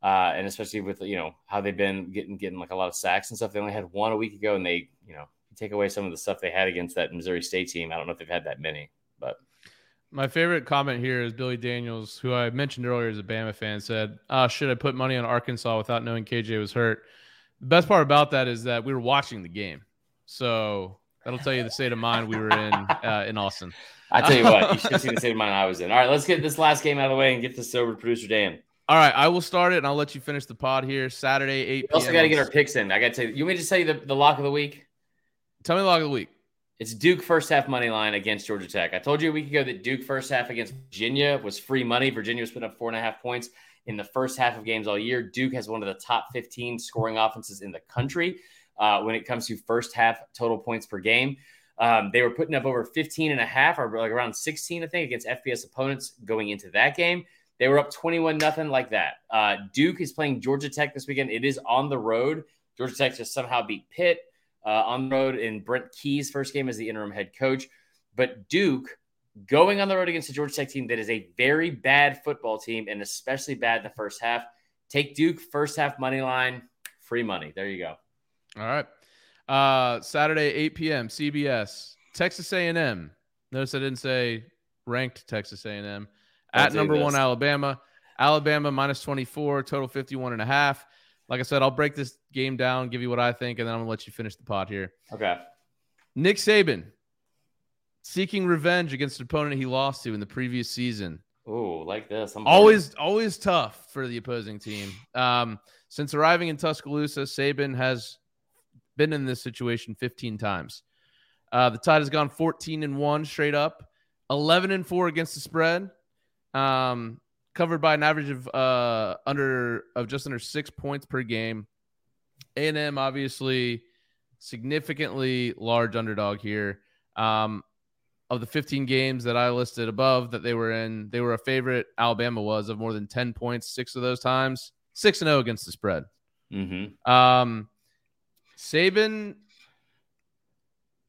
Uh, and especially with you know how they've been getting getting like a lot of sacks and stuff. They only had one a week ago, and they you know take away some of the stuff they had against that Missouri State team. I don't know if they've had that many, but My favorite comment here is Billy Daniels, who I mentioned earlier as a Bama fan, said, uh, should I put money on Arkansas without knowing KJ was hurt? The best part about that is that we were watching the game. So that'll tell you the state of mind we were in uh, in Austin. I tell you what, you should have seen the state of mind I was in. All right, let's get this last game out of the way and get this over to producer Dan. All right, I will start it and I'll let you finish the pod here. Saturday, 8 We also got to get our picks in. I got to tell you, you want me to just tell you the, the lock of the week? Tell me the lock of the week. It's Duke first half money line against Georgia Tech. I told you a week ago that Duke first half against Virginia was free money. Virginia was putting up four and a half points in the first half of games all year. Duke has one of the top 15 scoring offenses in the country uh, when it comes to first half total points per game. Um, they were putting up over 15 and a half or like around 16, I think, against FBS opponents going into that game. They were up 21 nothing like that. Uh, Duke is playing Georgia Tech this weekend. It is on the road. Georgia Tech just somehow beat Pitt uh, on the road in Brent Key's first game as the interim head coach. But Duke going on the road against a Georgia Tech team that is a very bad football team and especially bad in the first half. Take Duke first half money line, free money. There you go. All right. Uh, Saturday, 8 p.m. CBS, Texas A&M. Notice I didn't say ranked Texas A&M. At number this. one, Alabama. Alabama minus 24, total 51 and a half. Like I said, I'll break this game down, give you what I think, and then I'm going to let you finish the pot here. Okay. Nick Saban seeking revenge against an opponent he lost to in the previous season. Oh, like this. I'm Always, always tough for the opposing team. Um, since arriving in Tuscaloosa, Saban has been in this situation 15 times. Uh, the Tide has gone 14 and one straight up, 11 and 4 against the spread. Um, covered by an average of uh under of just under 6 points per game. A&M obviously significantly large underdog here. Um, of the 15 games that I listed above that they were in, they were a favorite. Alabama was of more than 10 points six of those times. Six and zero against the spread. Mm-hmm. Um, Saban.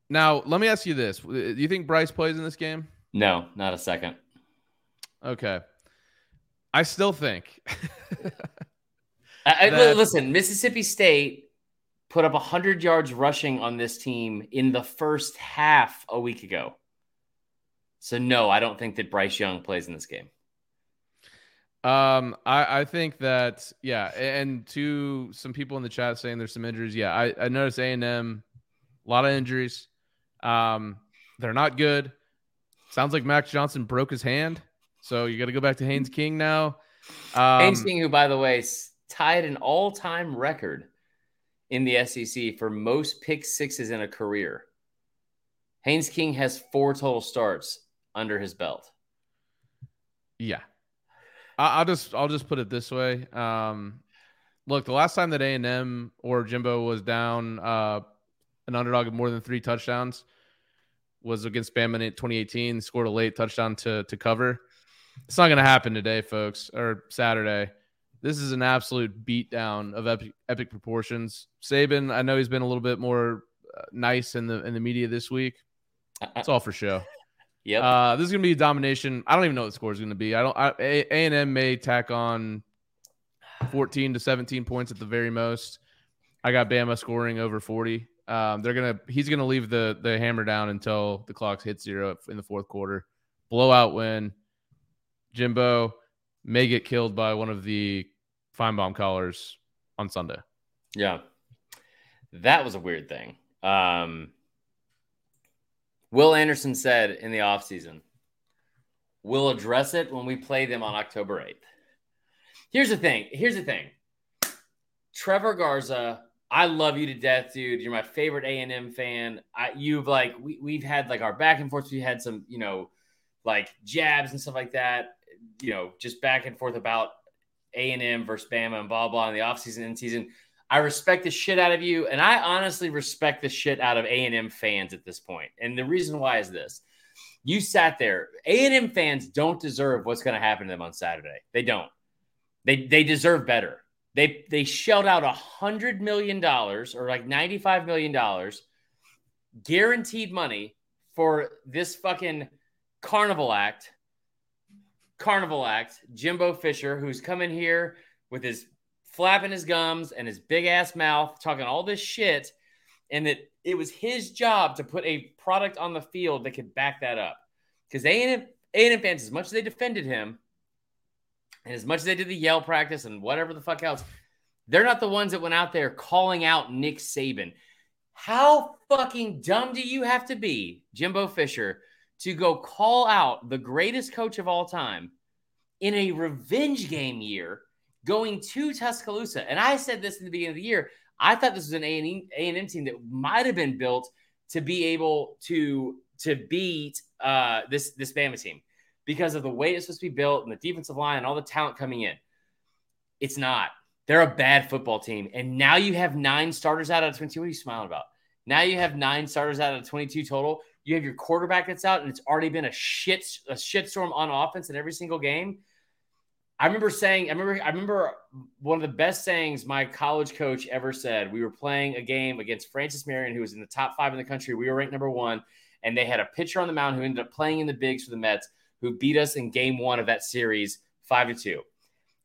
Now, let me ask you this: Do you think Bryce plays in this game? No, not a second. Okay, I still think. I, I- listen, Mississippi State put up 100 yards rushing on this team in the first half a week ago. So, no, I don't think that Bryce Young plays in this game. Um, I, I think that yeah, and to some people in the chat saying there's some injuries. Yeah, I, I noticed A and M, a lot of injuries. Um, they're not good. Sounds like Max Johnson broke his hand, so you got to go back to Haynes King now. Um, Haynes King, who, by the way, tied an all time record in the SEC for most pick sixes in a career. Haynes King has four total starts under his belt. Yeah, I'll just I'll just put it this way. Um, look, the last time that A and M or Jimbo was down uh, an underdog of more than three touchdowns was against Bama in 2018. Scored a late touchdown to to cover. It's not going to happen today, folks, or Saturday. This is an absolute beatdown of epic, epic proportions. Saban, I know he's been a little bit more uh, nice in the in the media this week. It's all for show. Yep. Uh, this is gonna be a domination. I don't even know what the score is gonna be. I don't. A and M may tack on fourteen to seventeen points at the very most. I got Bama scoring over forty. Um, they're gonna. He's gonna leave the the hammer down until the clock hits zero in the fourth quarter. Blowout win. Jimbo may get killed by one of the Finebaum callers on Sunday. Yeah. That was a weird thing. Um, Will Anderson said in the offseason, we'll address it when we play them on October 8th. Here's the thing. Here's the thing. Trevor Garza, I love you to death, dude. You're my favorite A&M fan. I, you've like we, we've had like our back and forth. We had some, you know, like jabs and stuff like that. You know, just back and forth about A&M versus Bama and blah blah in the offseason and season. I respect the shit out of you, and I honestly respect the shit out of A and M fans at this point. And the reason why is this: you sat there. A and M fans don't deserve what's going to happen to them on Saturday. They don't. They they deserve better. They they shelled out a hundred million dollars or like ninety five million dollars guaranteed money for this fucking carnival act. Carnival act. Jimbo Fisher, who's coming here with his flapping his gums and his big ass mouth, talking all this shit, and that it was his job to put a product on the field that could back that up. Because A&M, fans, as much as they defended him, and as much as they did the yell practice and whatever the fuck else, they're not the ones that went out there calling out Nick Saban. How fucking dumb do you have to be, Jimbo Fisher, to go call out the greatest coach of all time in a revenge game year going to Tuscaloosa? And I said this in the beginning of the year. I thought this was an A&M A&M team that might have been built to be able to to beat uh, this this Bama team because of the way it's supposed to be built and the defensive line and all the talent coming in. It's not. They're a bad football team. And now you have nine starters out of 22. What are you smiling about? Now you have nine starters out of 22 total. You have your quarterback that's out, and it's already been a shit a shitstorm on offense in every single game. I remember saying, I remember, I remember one of the best sayings my college coach ever said. We were playing a game against Francis Marion, who was in the top five in the country. We were ranked number one, and they had a pitcher on the mound who ended up playing in the bigs for the Mets, who beat us in game one of that series, five to two.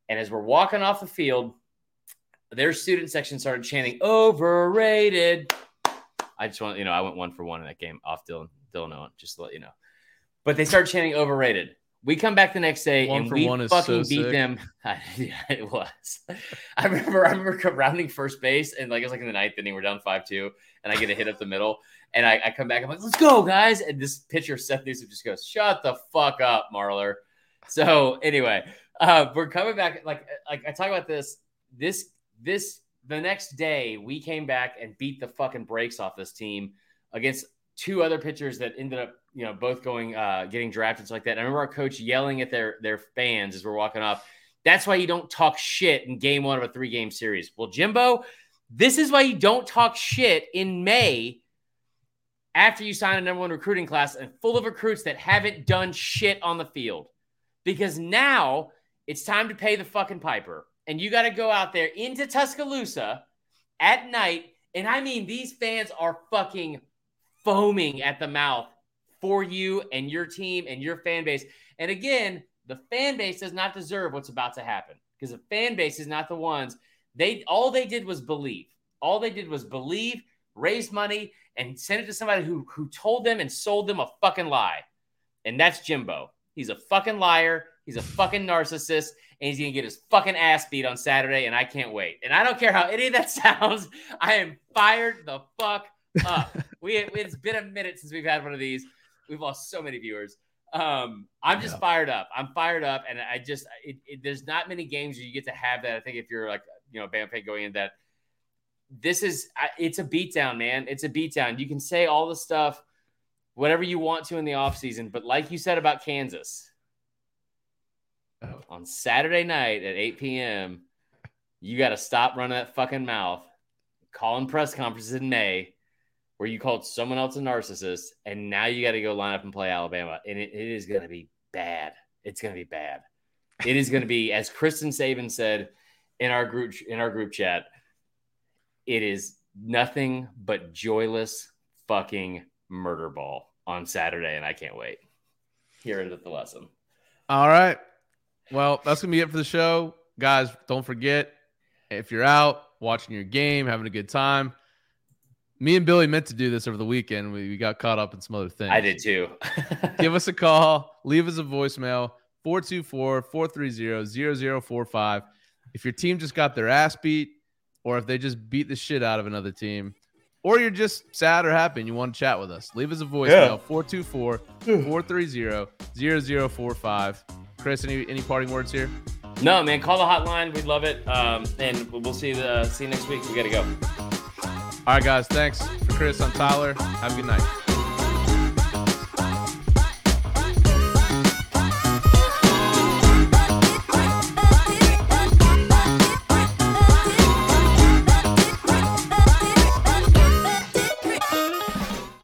And as we're walking off the field, their student section started chanting overrated. I just want you know I went one for one in that game off Dylan Dylan Owen just to let you know. But they start chanting overrated. We come back the next day One and we fucking so beat sick. them. yeah, it was. I remember I remember rounding first base and like it was like in the ninth inning we're down five two and I get a hit up the middle and I, I come back I'm like let's go guys and this pitcher Seth Newsom just goes shut the fuck up Marler. So anyway, uh, we're coming back like like I talk about this this this the next day we came back and beat the fucking brakes off this team against two other pitchers that ended up you know, both going, uh, getting drafted, like that. And I remember our coach yelling at their their fans as we're walking off. That's why you don't talk shit in game one of a three game series. Well, Jimbo, this is why you don't talk shit in May after you sign a number one recruiting class and full of recruits that haven't done shit on the field. Because now it's time to pay the fucking piper. And you got to go out there into Tuscaloosa at night. And I mean, these fans are fucking foaming at the mouth for you and your team and your fan base. And again, the fan base does not deserve what's about to happen because the fan base is not the ones they all they did was believe. All they did was believe, raise money, and send it to somebody who who told them and sold them a fucking lie. And that's Jimbo. He's a fucking liar. He's a fucking narcissist, and he's gonna get his fucking ass beat on Saturday. And I can't wait. And I don't care how any of that sounds. I am fired the fuck up. we it's been a minute since we've had one of these. We've lost so many viewers. Um, I'm just Yeah. fired up. I'm fired up, and I just it, it, there's not many games where you get to have that. I think if you're like you know Bam fan going in that this is it's a beatdown, man. It's a beatdown. You can say all the stuff, whatever you want to in the offseason, but like you said about Kansas, Oh. on Saturday night at 8 p.m., you got to stop running that fucking mouth, calling press conferences in May where you called someone else a narcissist, and now you got to go line up and play Alabama, and it, it is going to be bad. It's going to be bad. It is going to be, as Kristen Saban said in our group in our group chat, it is nothing but joyless fucking murder ball on Saturday, and I can't wait. Here is the lesson. All right. Well, that's gonna be it for the show, guys. Don't forget if you're out watching your game, having a good time. Me and Billy meant to do this over the weekend. We, we got caught up in some other things. I did too. Give us a call. Leave us a voicemail 424 430 0045. If your team just got their ass beat, or if they just beat the shit out of another team, or you're just sad or happy and you want to chat with us, leave us a voicemail 424 430 0045. Chris, any, any parting words here? no, man, call the hotline. We'd love it. Um, and we'll see the see you next week. We got to go. All right, guys. Thanks for Chris. I'm Tyler. Have a good night.